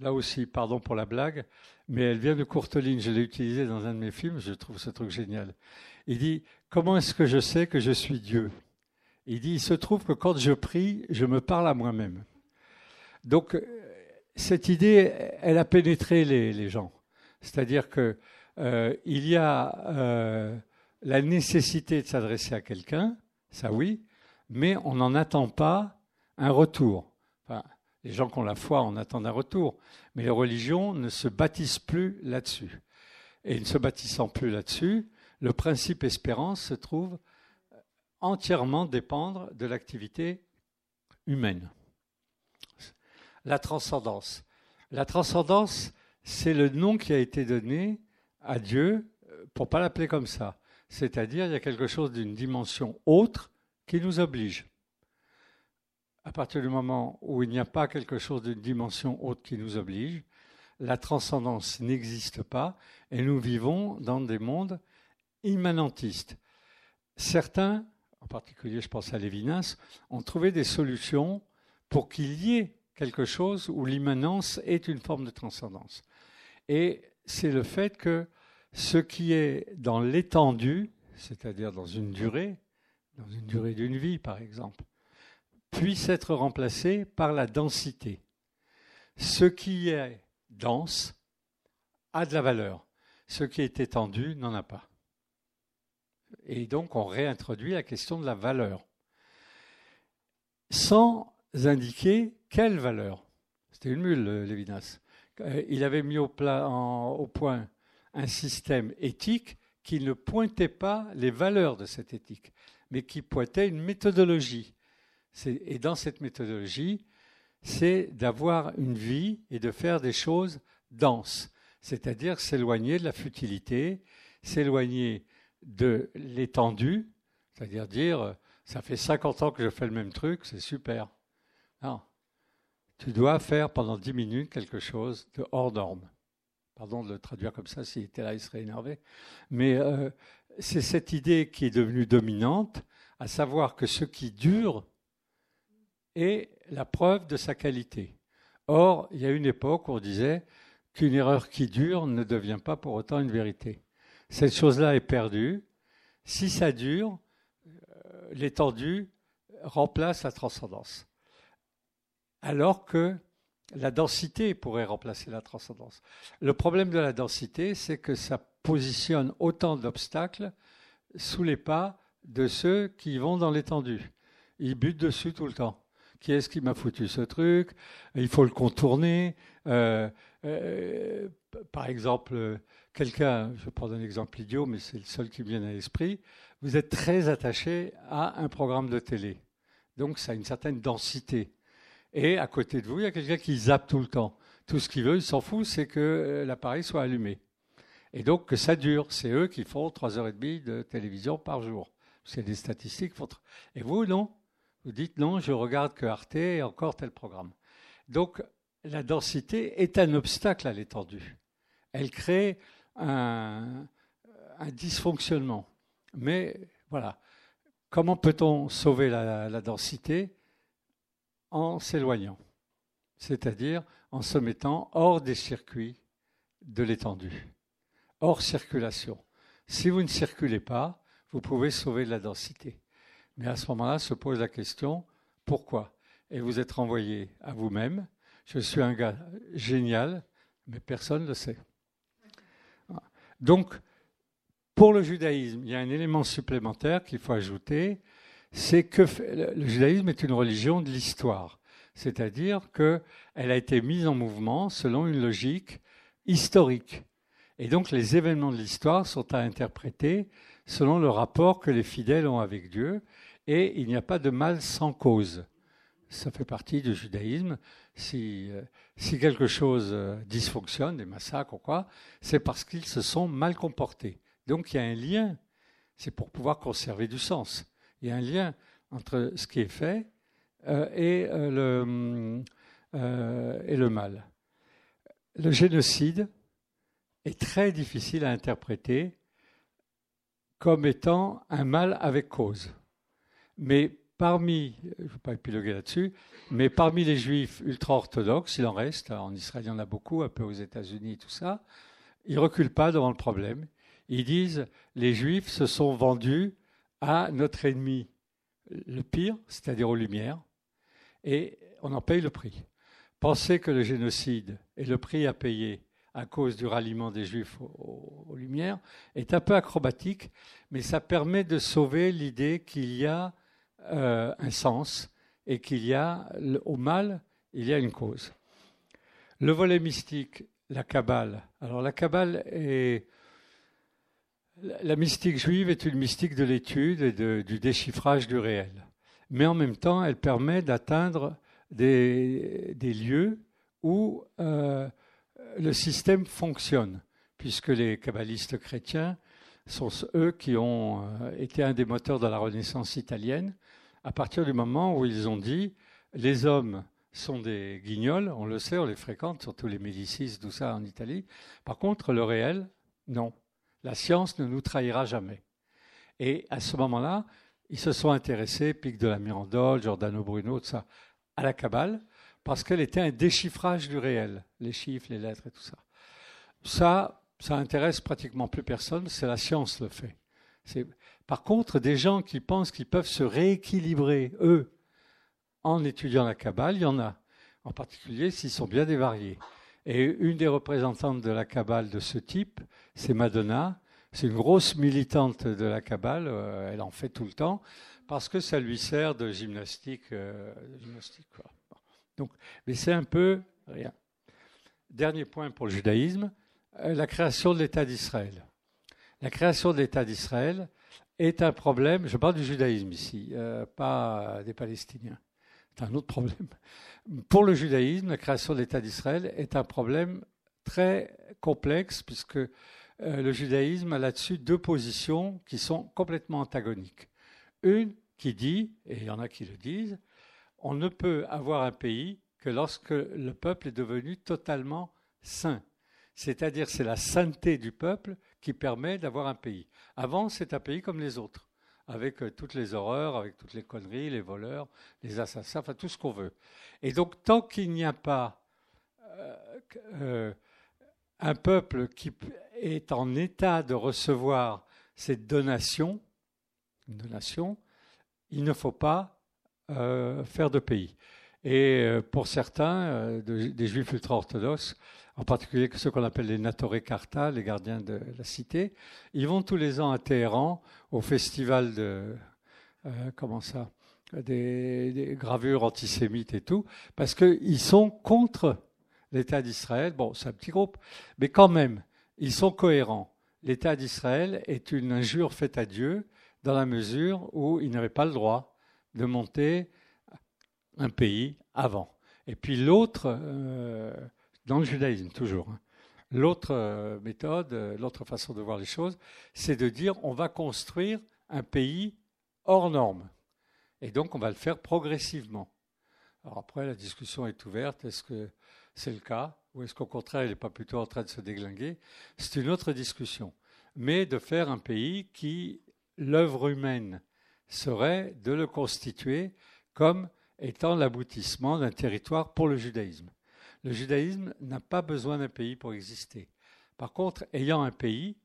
là aussi, pardon pour la blague, mais elle vient de Courteline, je l'ai utilisée dans un de mes films, je trouve ce truc génial. Il dit, comment est-ce que je sais que je suis Dieu? Il dit, il se trouve que quand je prie, je me parle à moi-même. Donc, cette idée, elle a pénétré les gens. C'est-à-dire que euh, il y a euh, la nécessité de s'adresser à quelqu'un, ça oui, mais on n'en attend pas un retour. Les gens qui ont la foi en attendent un retour, mais les religions ne se bâtissent plus là-dessus. Et ne se bâtissant plus là-dessus, le principe espérance se trouve entièrement dépendre de l'activité humaine. La transcendance. La transcendance, c'est le nom qui a été donné à Dieu euh, pour pas l'appeler comme ça. C'est-à-dire, il y a quelque chose d'une dimension autre qui nous oblige. À partir du moment où il n'y a pas quelque chose d'une dimension autre qui nous oblige, la transcendance n'existe pas et nous vivons dans des mondes immanentistes. Certains, en particulier je pense à Lévinas, ont trouvé des solutions pour qu'il y ait quelque chose où l'immanence est une forme de transcendance. Et c'est le fait que ce qui est dans l'étendue, c'est-à-dire dans une durée, dans une durée d'une vie par exemple, puisse être remplacé par la densité. Ce qui est dense a de la valeur, ce qui est étendu n'en a pas. Et donc on réintroduit la question de la valeur, sans indiquer quelle valeur. C'était une mule, Lévinas. Euh, il avait mis au, au point un système éthique qui ne pointait pas les valeurs de cette éthique, mais qui pointait une méthodologie. Et dans cette méthodologie, c'est d'avoir une vie et de faire des choses denses, c'est-à-dire s'éloigner de la futilité, s'éloigner de l'étendue, c'est-à-dire dire ça fait 50 ans que je fais le même truc, c'est super. Non. Tu dois faire pendant 10 minutes quelque chose de hors norme. Pardon de le traduire comme ça, s'il était là, il serait énervé. Mais euh, c'est cette idée qui est devenue dominante, à savoir que ce qui dure est la preuve de sa qualité. Or, il y a une époque où on disait qu'une erreur qui dure ne devient pas pour autant une vérité. Cette chose-là est perdue. Si ça dure, euh, l'étendue remplace la transcendance. Alors que la densité pourrait remplacer la transcendance. Le problème de la densité, c'est que ça positionne autant d'obstacles sous les pas de ceux qui vont dans l'étendue. Ils butent dessus tout le temps. Qui est-ce qui m'a foutu ce truc? Il faut le contourner. Euh, euh, par exemple, quelqu'un, je prends un exemple idiot, mais c'est le seul qui me vient à l'esprit, vous êtes très attaché à un programme de télé. Donc ça a une certaine densité. Et à côté de vous, il y a quelqu'un qui zappe tout le temps. Tout ce qu'il veut, il s'en fout, c'est que euh, l'appareil soit allumé. Et donc que ça dure. C'est eux qui font 3h30 de télévision par jour. C'est des statistiques. Et vous, non Vous dites non, je regarde que Arte et encore tel programme. Donc la densité est un obstacle à l'étendue. Elle crée un, dysfonctionnement. Mais voilà, comment peut-on sauver la densité? En s'éloignant, c'est-à-dire en se mettant hors des circuits de l'étendue, hors circulation. Si vous ne circulez pas, vous pouvez sauver la densité. Mais à ce moment-là se pose la question, pourquoi? Et vous êtes renvoyé à vous-même. Je suis un gars génial, mais personne ne le sait. Donc, pour le judaïsme, il y a un élément supplémentaire qu'il faut ajouter, c'est que le judaïsme est une religion de l'histoire, c'est-à-dire qu'elle a été mise en mouvement selon une logique historique. Et donc les événements de l'histoire sont à interpréter selon le rapport que les fidèles ont avec Dieu, et il n'y a pas de mal sans cause. Ça fait partie du judaïsme. Si, euh, si quelque chose euh, dysfonctionne, des massacres ou quoi, c'est parce qu'ils se sont mal comportés. Donc il y a un lien, c'est pour pouvoir conserver du sens. Il y a un lien entre ce qui est fait euh, et, le, et le mal. Le génocide est très difficile à interpréter comme étant un mal avec cause. Mais parmi, je ne vais pas épiloguer là-dessus, mais parmi les juifs ultra-orthodoxes, il en reste, en Israël il y en a beaucoup, un peu aux États-Unis, tout ça, ils ne reculent pas devant le problème. Ils disent, les juifs se sont vendus à notre ennemi le pire, c'est-à-dire aux Lumières, et on en paye le prix. Penser que le génocide est le prix à payer à cause du ralliement des Juifs aux, Lumières, est un peu acrobatique, mais ça permet de sauver l'idée qu'il y a euh, un sens et qu'il y a au mal, il y a une cause. Le volet mystique, la Kabbale. Alors la Kabbale est la mystique juive est une mystique de l'étude et du déchiffrage du réel. Mais en même temps, elle permet d'atteindre des, lieux où euh, le système fonctionne, puisque les kabbalistes chrétiens sont eux qui ont euh, été un des moteurs de la Renaissance italienne, à partir du moment où ils ont dit les hommes sont des guignols, on le sait, on les fréquente, surtout les Médicis, tout ça en Italie. Par contre, le réel, non. La science ne nous trahira jamais. Et à ce moment-là, ils se sont intéressés, Pic de la Mirandole, Giordano Bruno, tout ça, à la Kabbale, parce qu'elle était un déchiffrage du réel, les chiffres, les lettres et tout ça. Ça, ça intéresse pratiquement plus personne, c'est la science le fait. Par contre, des gens qui pensent qu'ils peuvent se rééquilibrer, eux, en étudiant la Kabbale, il y en a, en particulier s'ils sont bien dévariés. Et une des représentantes de la Kabbale de ce type, c'est Madonna. C'est une grosse militante de la Kabbale, euh, elle en fait tout le temps, parce que ça lui sert de gymnastique. Euh. Donc, mais c'est un peu rien. Dernier point pour le judaïsme, euh, la création de l'État d'Israël. La création de l'État d'Israël est un problème, je parle du judaïsme ici, pas des Palestiniens. C'est un autre problème. Pour le judaïsme, la création de l'État d'Israël est un problème très complexe puisque euh, le judaïsme a là-dessus deux positions qui sont complètement antagoniques. Une qui dit, et il y en a qui le disent, on ne peut avoir un pays que lorsque le peuple est devenu totalement saint. C'est-à-dire c'est la sainteté du peuple qui permet d'avoir un pays. Avant, c'est un pays comme les autres, avec euh, toutes les horreurs, avec toutes les conneries, les voleurs, les assassins, enfin tout ce qu'on veut. Et donc tant qu'il n'y a pas euh, euh, un peuple qui est en état de recevoir cette donation, une donation, il ne faut pas faire de pays. Et euh, pour certains, euh, des juifs ultra-orthodoxes, en particulier ceux qu'on appelle les Natore Karta, les gardiens de la cité, ils vont tous les ans à Téhéran au festival de comment ça, des, gravures antisémites et tout, parce qu'ils sont contre l'État d'Israël. Bon, c'est un petit groupe, mais quand même, ils sont cohérents. L'État d'Israël est une injure faite à Dieu dans la mesure où il n'avait pas le droit de monter un pays avant. Et puis l'autre, euh, dans le judaïsme toujours, hein, l'autre euh, méthode, euh, l'autre façon de voir les choses, c'est de dire on va construire un pays hors norme. Et donc on va le faire progressivement. Alors après, la discussion est ouverte. Est-ce que c'est le cas Ou est-ce qu'au contraire, il n'est pas plutôt en train de se déglinguer? C'est une autre discussion. Mais de faire un pays qui, l'œuvre humaine, serait de le constituer comme étant l'aboutissement d'un territoire pour le judaïsme. Le judaïsme n'a pas besoin d'un pays pour exister. Par contre, ayant un pays,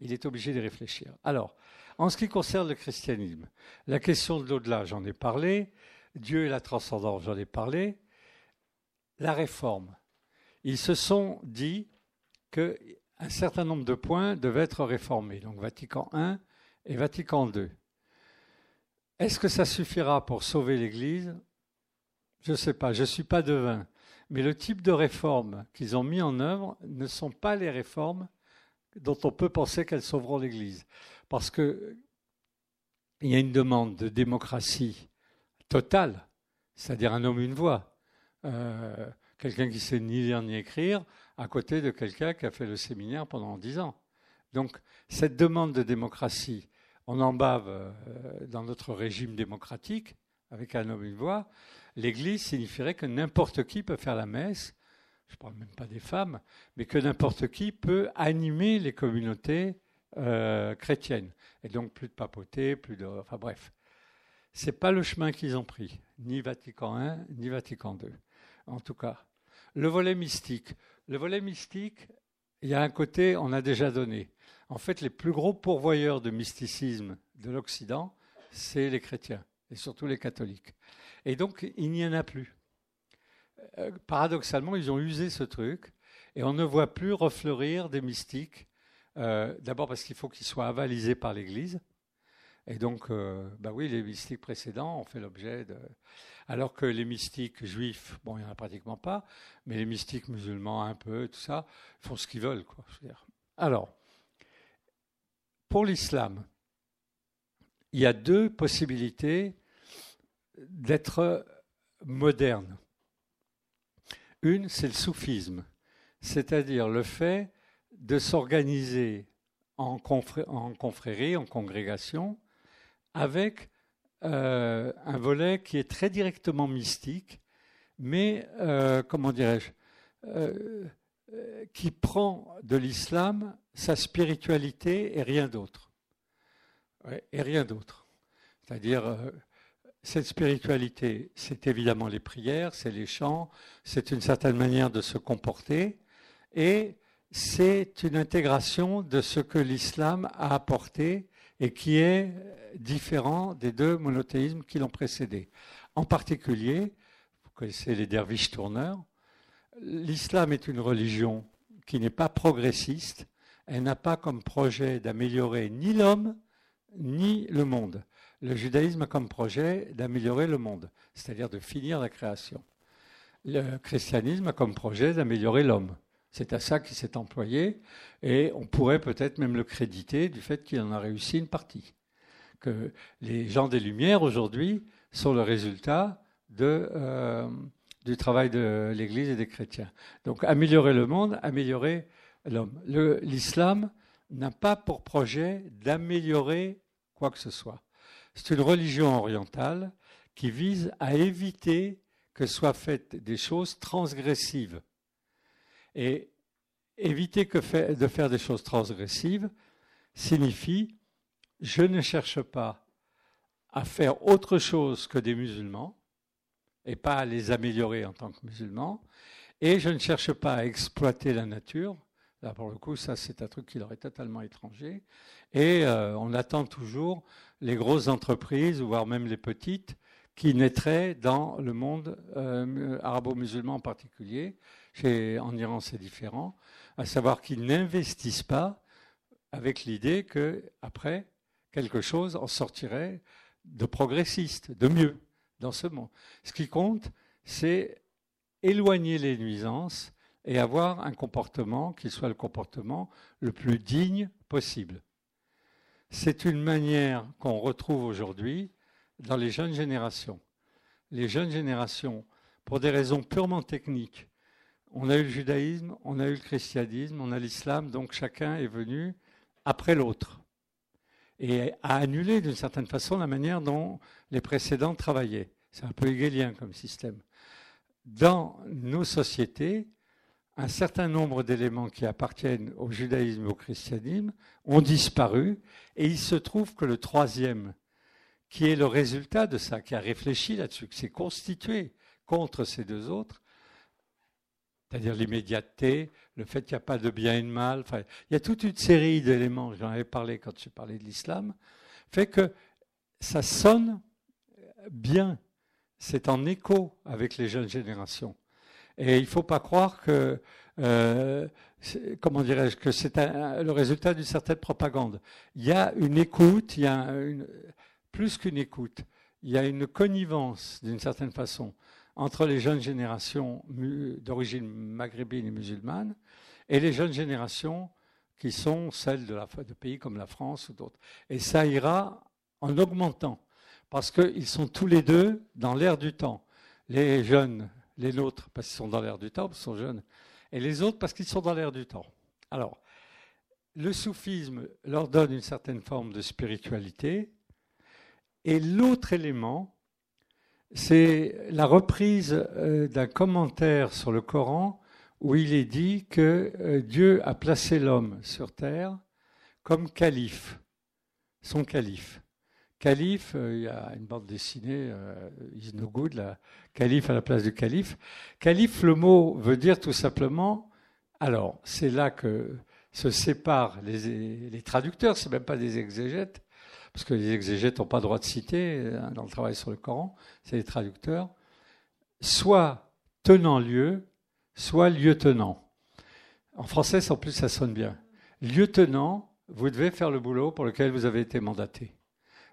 il est obligé de réfléchir. Alors, en ce qui concerne le christianisme, la question de l'au-delà, j'en ai parlé, Dieu et la transcendance, j'en ai parlé, la réforme. Ils se sont dit qu'un certain nombre de points devaient être réformés, donc Vatican I et Vatican II. Est-ce que ça suffira pour sauver l'Église? Je ne sais pas, je ne suis pas devin. Mais le type de réformes qu'ils ont mis en œuvre ne sont pas les réformes dont on peut penser qu'elles sauveront l'Église. Parce qu'il y a une demande de démocratie totale, c'est-à-dire un homme, une voix. Euh, quelqu'un qui sait ni lire ni écrire, à côté de quelqu'un qui a fait le séminaire pendant dix ans. Donc, cette demande de démocratie, on en bave euh, dans notre régime démocratique, avec un homme, une voix. L'Église signifierait que n'importe qui peut faire la messe, je ne parle même pas des femmes, mais que n'importe qui peut animer les communautés euh, chrétiennes. Et donc plus de papauté, plus de... Enfin bref. Ce n'est pas le chemin qu'ils ont pris, ni Vatican I, ni Vatican II. En tout cas, le volet mystique. Le volet mystique, il y a un côté, on a déjà donné. En fait, les plus gros pourvoyeurs de mysticisme de l'Occident, c'est les chrétiens, et surtout les catholiques. Et donc, il n'y en a plus. Euh, paradoxalement, ils ont usé ce truc, et on ne voit plus refleurir des mystiques, euh, d'abord parce qu'il faut qu'ils soient avalisés par l'Église, et donc, euh, bah oui, les mystiques précédents ont fait l'objet de... Alors que les mystiques juifs, bon, il n'y en a pratiquement pas, mais les mystiques musulmans un peu, tout ça, font ce qu'ils veulent. Quoi, Alors, pour l'islam, il y a deux possibilités d'être moderne. Une, c'est le soufisme, c'est-à-dire le fait de s'organiser en, confrérie, en congrégation, avec euh, un volet qui est très directement mystique, mais, euh, comment dirais-je, euh, qui prend de l'islam sa spiritualité et rien d'autre. et rien d'autre. C'est-à-dire, cette spiritualité, c'est évidemment les prières, c'est les chants, c'est une certaine manière de se comporter, et c'est une intégration de ce que l'islam a apporté et qui est différent des deux monothéismes qui l'ont précédé. En particulier, vous connaissez les derviches tourneurs, l'islam est une religion qui n'est pas progressiste, elle n'a pas comme projet d'améliorer ni l'homme ni le monde. Le judaïsme a comme projet d'améliorer le monde, c'est-à-dire de finir la création. Le christianisme a comme projet d'améliorer l'homme. C'est à ça qu'il s'est employé et on pourrait peut-être même le créditer du fait qu'il en a réussi une partie. Que les gens des Lumières aujourd'hui sont le résultat de, euh, du travail de l'Église et des chrétiens. Donc améliorer le monde, améliorer l'homme. L'islam n'a pas pour projet d'améliorer quoi que ce soit. C'est une religion orientale qui vise à éviter que soient faites des choses transgressives. Et éviter de faire des choses transgressives signifie je ne cherche pas à faire autre chose que des musulmans et pas à les améliorer en tant que musulmans, et je ne cherche pas à exploiter la nature. Là, pour le coup, ça, c'est un truc qui leur est totalement étranger. Et euh, on attend toujours les grosses entreprises, voire même les petites, qui naîtraient dans le monde euh, arabo-musulman en particulier, en Iran, c'est différent, à savoir qu'ils n'investissent pas avec l'idée que après quelque chose en sortirait de progressiste, de mieux ce monde. Ce qui compte, c'est éloigner les nuisances et avoir un comportement qui soit le comportement le plus digne possible. C'est une manière qu'on retrouve aujourd'hui dans les jeunes générations. Les jeunes générations, pour des raisons purement techniques, on a eu le judaïsme, on a eu le christianisme, on a l'islam, donc chacun est venu après l'autre et a annulé d'une certaine façon la manière dont les précédents travaillaient. C'est un peu hegelien comme système. Dans nos sociétés, un certain nombre d'éléments qui appartiennent au judaïsme et au christianisme ont disparu, et il se trouve que le troisième, qui est le résultat de ça, qui a réfléchi là-dessus, qui s'est constitué contre ces deux autres, c'est-à-dire l'immédiateté, le fait qu'il n'y a pas de bien et de mal. Il y a toute une série d'éléments, j'en avais parlé quand j'ai parlé de l'islam, fait que ça sonne bien, c'est en écho avec les jeunes générations. Et il ne faut pas croire que, euh, comment dirais-je, que c'est le résultat d'une certaine propagande. Il y a une écoute, il y a plus qu'une écoute, il y a une connivence d'une certaine façon entre les jeunes générations d'origine maghrébine et musulmane et les jeunes générations qui sont celles de, la, de pays comme la France ou d'autres. Et ça ira en augmentant, parce qu'ils sont tous les deux dans l'air du temps. Les jeunes, les nôtres, parce qu'ils sont dans l'air du temps, parce qu'ils sont jeunes, et les autres parce qu'ils sont dans l'air du temps. Alors, le soufisme leur donne une certaine forme de spiritualité, et l'autre élément, c'est la reprise euh, d'un commentaire sur le Coran où il est dit que euh, Dieu a placé l'homme sur terre comme calife, son calife. Calife, euh, il y a une bande dessinée, Is No Good, calife à la place du calife. Calife, le mot veut dire tout simplement, alors c'est là que se séparent les, les traducteurs, c'est même pas des exégètes, parce que les exégètes n'ont pas droit de citer dans le travail sur le Coran, c'est les traducteurs, soit tenant lieu, soit lieutenant. En français, en plus, ça sonne bien. Lieutenant, vous devez faire le boulot pour lequel vous avez été mandaté.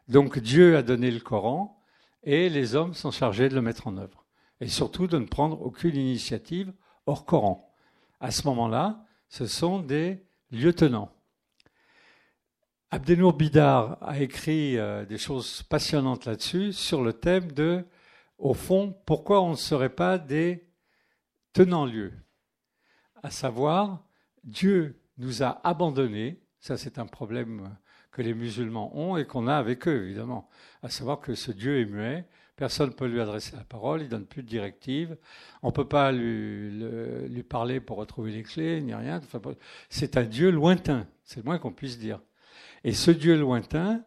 Donc Dieu a donné le Coran et les hommes sont chargés de le mettre en œuvre. Et surtout de ne prendre aucune initiative hors Coran. À ce moment-là, ce sont des lieutenants. Abdenour Bidar a écrit euh, des choses passionnantes là-dessus, sur le thème de, au fond, pourquoi on ne serait pas des tenant lieu, à savoir Dieu nous a abandonnés, ça c'est un problème que les musulmans ont et qu'on a avec eux évidemment, à savoir que ce Dieu est muet, personne ne peut lui adresser la parole, il donne plus de directives, on ne peut pas lui, parler pour retrouver les clés, ni rien, c'est un Dieu lointain, c'est le moins qu'on puisse dire. Et ce Dieu lointain,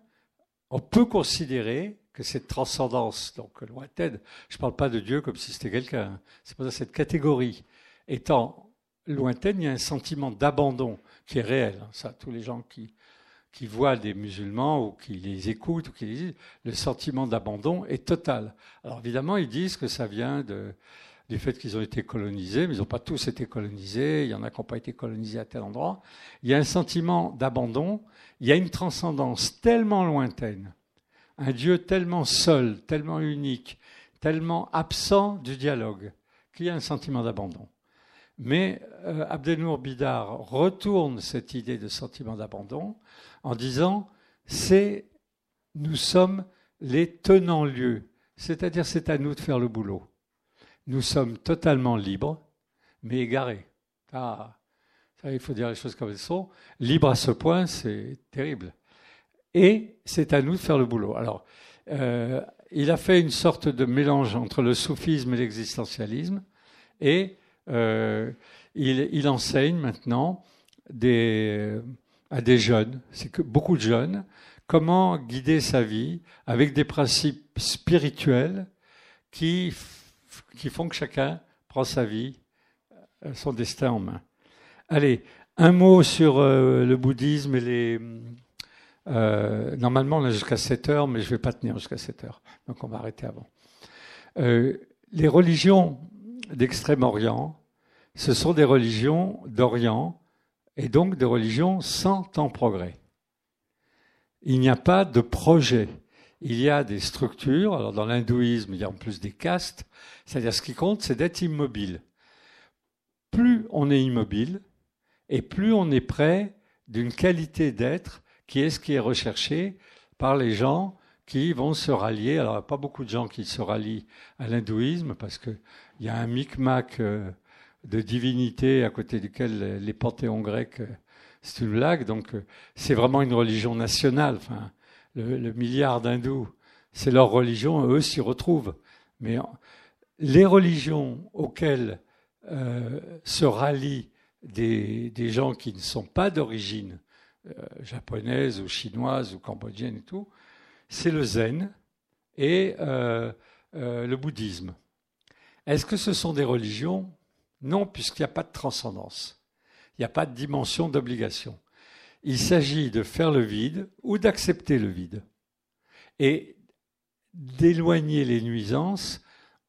on peut considérer que cette transcendance, donc lointaine, je ne parle pas de Dieu comme si c'était quelqu'un, hein. c'est pas cette catégorie étant lointaine, il y a un sentiment d'abandon qui est réel. Hein. Ça, tous les gens qui, qui voient des musulmans ou qui les écoutent ou qui les disent, le sentiment d'abandon est total. Alors évidemment, ils disent que ça vient du fait qu'ils ont été colonisés, mais ils n'ont pas tous été colonisés, il y en a qui n'ont pas été colonisés à tel endroit. Il y a un sentiment d'abandon, il y a une transcendance tellement lointaine un Dieu tellement seul, tellement unique, tellement absent du dialogue, qu'il y a un sentiment d'abandon. Mais euh, Bidar retourne cette idée de sentiment d'abandon en disant c'est nous sommes les tenants lieux, c'est-à-dire c'est à nous de faire le boulot. Nous sommes totalement libres, mais égarés. Ah, il faut dire les choses comme elles sont. Libre à ce point, c'est terrible et c'est à nous de faire le boulot. Alors, euh, il a fait une sorte de mélange entre le soufisme et l'existentialisme, et euh, il, enseigne maintenant à des jeunes, c'est que beaucoup de jeunes, comment guider sa vie avec des principes spirituels qui, qui font que chacun prend sa vie, euh, son destin en main. Allez, un mot sur le bouddhisme et les, euh, normalement, on est jusqu'à 7 heures, mais je ne vais pas tenir jusqu'à 7 heures. Donc, on va arrêter avant. Euh, les religions d'Extrême-Orient, ce sont des religions d'Orient et donc des religions sans temps progrès. Il n'y a pas de projet. Il y a des structures. Alors, dans l'hindouisme, il y a en plus des castes. C'est-à-dire, ce qui compte, c'est d'être immobile. Plus on est immobile et plus on est près d'une qualité d'être qui est ce qui est recherché par les gens qui vont se rallier. Alors, pas beaucoup de gens qui se rallient à l'hindouisme parce qu'il y a un micmac euh, de divinité à côté duquel les panthéons grecs, euh, c'est une blague. Donc, euh, c'est vraiment une religion nationale. Le, milliard d'hindous, c'est leur religion, eux s'y retrouvent. Mais les religions auxquelles se rallient des, gens qui ne sont pas d'origine euh, japonaise ou chinoise ou cambodgienne et tout, c'est le zen et euh, euh, le bouddhisme. Est-ce que ce sont des religions? Non, puisqu'il n'y a pas de transcendance. Il n'y a pas de dimension d'obligation. Il s'agit de faire le vide ou d'accepter le vide et d'éloigner les nuisances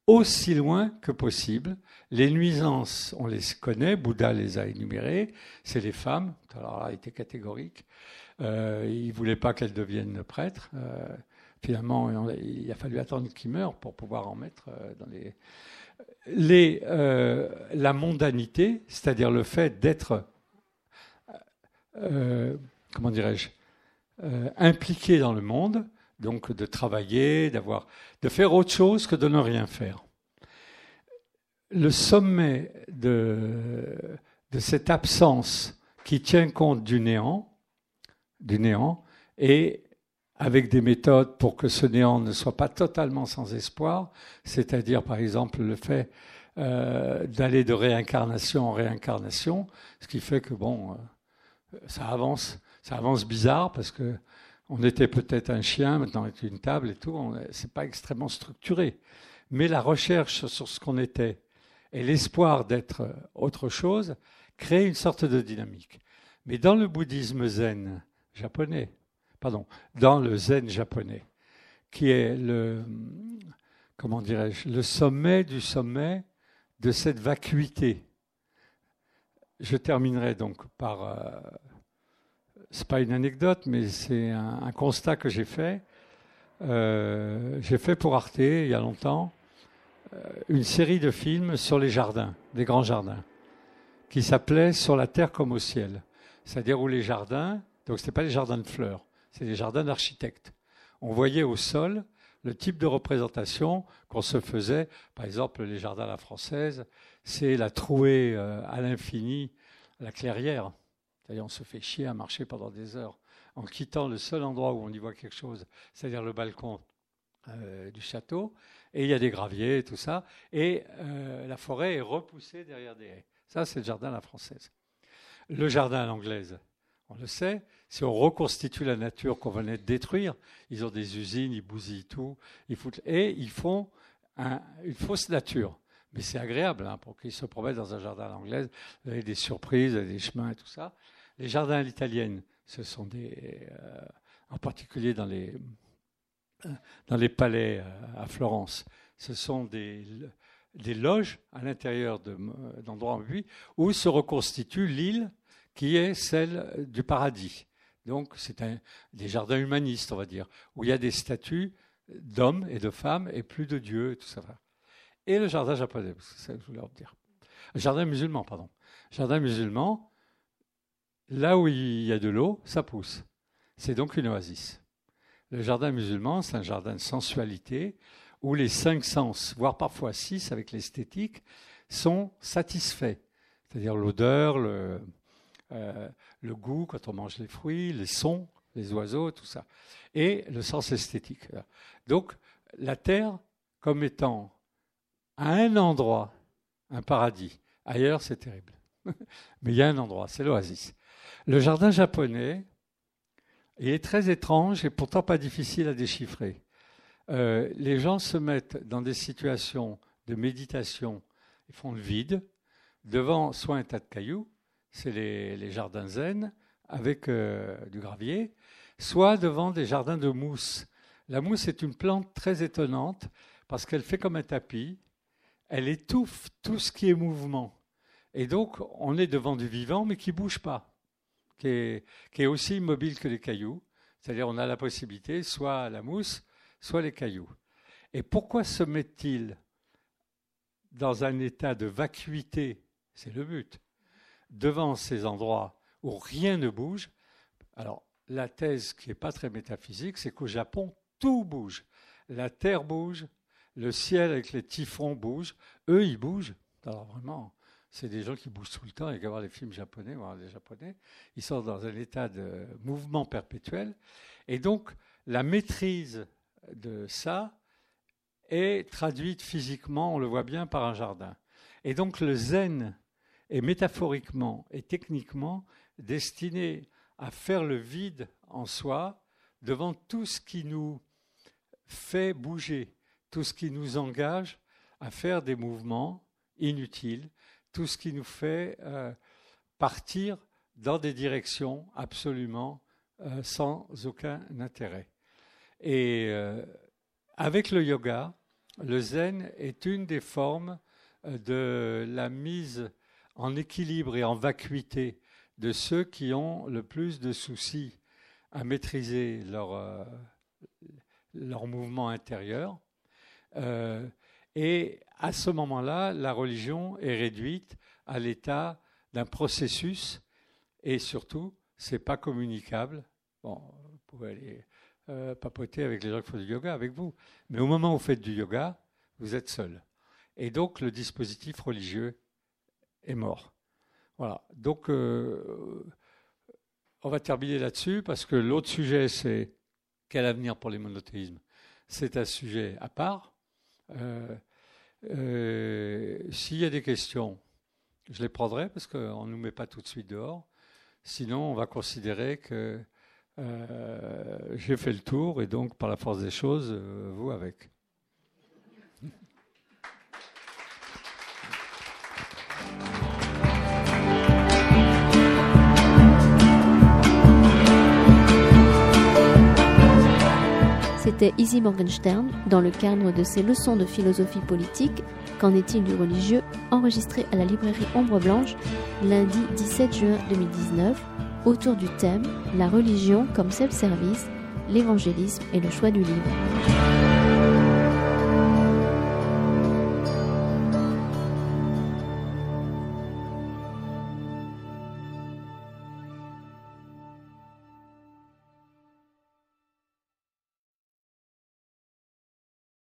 aussi loin que possible. Les nuisances, on les connaît, Bouddha les a énumérées, c'est les femmes, alors il était catégorique, euh, il ne voulait pas qu'elles deviennent prêtres. Euh, finalement, il a fallu attendre qu'ils meurent pour pouvoir en mettre euh, dans les... les la mondanité, c'est-à-dire le fait d'être comment dirais-je, impliqué dans le monde, donc de travailler, d'avoir, de faire autre chose que de ne rien faire. Le sommet de, de cette absence qui tient compte du néant, du néant, et avec des méthodes pour que ce néant ne soit pas totalement sans espoir, c'est-à-dire par exemple le fait euh, d'aller de réincarnation en réincarnation, ce qui fait que bon, euh, ça avance, ça avance bizarre parce que on était peut-être un chien, maintenant on est une table et tout, c'est pas extrêmement structuré. Mais la recherche sur ce qu'on était et l'espoir d'être autre chose crée une sorte de dynamique. Mais dans le bouddhisme zen japonais, pardon, dans le zen japonais, qui est le, comment dirais-je, le sommet du sommet de cette vacuité. Je terminerai donc par, euh, c'est pas une anecdote, mais c'est un, constat que j'ai fait. Euh, j'ai fait pour Arte il y a longtemps euh, une série de films sur les jardins, des grands jardins, qui s'appelait Sur la terre comme au ciel. C'est-à-dire où les jardins, donc ce n'était pas les jardins de fleurs, c'est les jardins d'architectes. On voyait au sol le type de représentation qu'on se faisait. Par exemple, les jardins à la française, c'est la trouée euh, à l'infini, la clairière. C'est-à-dire, on se fait chier à marcher pendant des heures en quittant le seul endroit où on y voit quelque chose, c'est-à-dire le balcon euh, du château. Et il y a des graviers tout ça. Et euh, la forêt est repoussée derrière des haies. Ça, c'est le jardin à la française. Le jardin à l'anglaise, on le sait, si on reconstitue la nature qu'on venait de détruire, ils ont des usines, ils bousillent tout, ils foutent, et ils font une fausse nature. Mais c'est agréable hein, pour qu'ils se promènent dans un jardin à l'anglaise, avec des surprises, des chemins et tout ça. Les jardins à l'italienne, ce sont des, euh, en particulier dans les, les palais euh, à Florence, ce sont des, loges à l'intérieur d'endroits en vie où se reconstitue l'île qui est celle du paradis. Donc, c'est des jardins humanistes, on va dire, où il y a des statues d'hommes et de femmes et plus de dieux et tout ça. Et le jardin japonais, c'est ça que je voulais en dire. Jardin musulman, pardon. Jardin musulman, là où il y a de l'eau, ça pousse. C'est donc une oasis. Le jardin musulman, c'est un jardin de sensualité où les cinq sens, voire parfois six avec l'esthétique, sont satisfaits. C'est-à-dire l'odeur, le, euh, le goût quand on mange les fruits, les sons, les oiseaux, tout ça. Et le sens esthétique. Donc la terre comme étant à un endroit un paradis. Ailleurs, c'est terrible. <laughs> Mais il y a un endroit, c'est l'oasis. Le jardin japonais, il est très étrange et pourtant pas difficile à déchiffrer. Euh, les gens se mettent dans des situations de méditation, ils font le vide, devant soit un tas de cailloux, c'est les, jardins zen, avec euh, du gravier, soit devant des jardins de mousse. La mousse est une plante très étonnante parce qu'elle fait comme un tapis, elle étouffe tout ce qui est mouvement. Et donc, on est devant du vivant, mais qui ne bouge pas qui est, aussi immobile que les cailloux. C'est-à-dire on a la possibilité, soit la mousse, soit les cailloux. Et pourquoi se met-il dans un état de vacuité? C'est le but. Devant ces endroits où rien ne bouge. Alors, la thèse qui n'est pas très métaphysique, c'est qu'au Japon, tout bouge. La terre bouge, le ciel avec les typhons bouge. Eux, ils bougent. Alors vraiment, c'est des gens qui bougent tout le temps. Il y a voir les films japonais, voir les japonais. Ils sont dans un état de mouvement perpétuel. Et donc, la maîtrise de ça est traduite physiquement, on le voit bien, par un jardin. Et donc, le zen est métaphoriquement et techniquement destiné à faire le vide en soi devant tout ce qui nous fait bouger, tout ce qui nous engage à faire des mouvements inutiles tout ce qui nous fait euh, partir dans des directions absolument euh, sans aucun intérêt. Et euh, avec le yoga, le zen est une des formes de la mise en équilibre et en vacuité de ceux qui ont le plus de soucis à maîtriser leur, leur mouvement intérieur. Et à ce moment-là, la religion est réduite à l'état d'un processus et surtout c'est pas communicable. Bon, vous pouvez aller euh, papoter avec les gens qui font du yoga, avec vous. Mais au moment où vous faites du yoga, vous êtes seul. Et donc, le dispositif religieux est mort. Voilà. Donc, euh, on va terminer là-dessus parce que l'autre sujet, c'est quel avenir pour les monothéismes C'est un sujet à part. Euh, s'il y a des questions, je les prendrai parce qu'on ne nous met pas tout de suite dehors. Sinon, on va considérer que euh, j'ai fait le tour et donc, par la force des choses, euh, vous avec. C'était Izzy Morgenstern dans le cadre de ses leçons de philosophie politique Qu'en est-il du religieux enregistré à la librairie Ombre Blanche lundi 17 juin 2019 autour du thème La religion comme self-service, l'évangélisme et le choix du livre.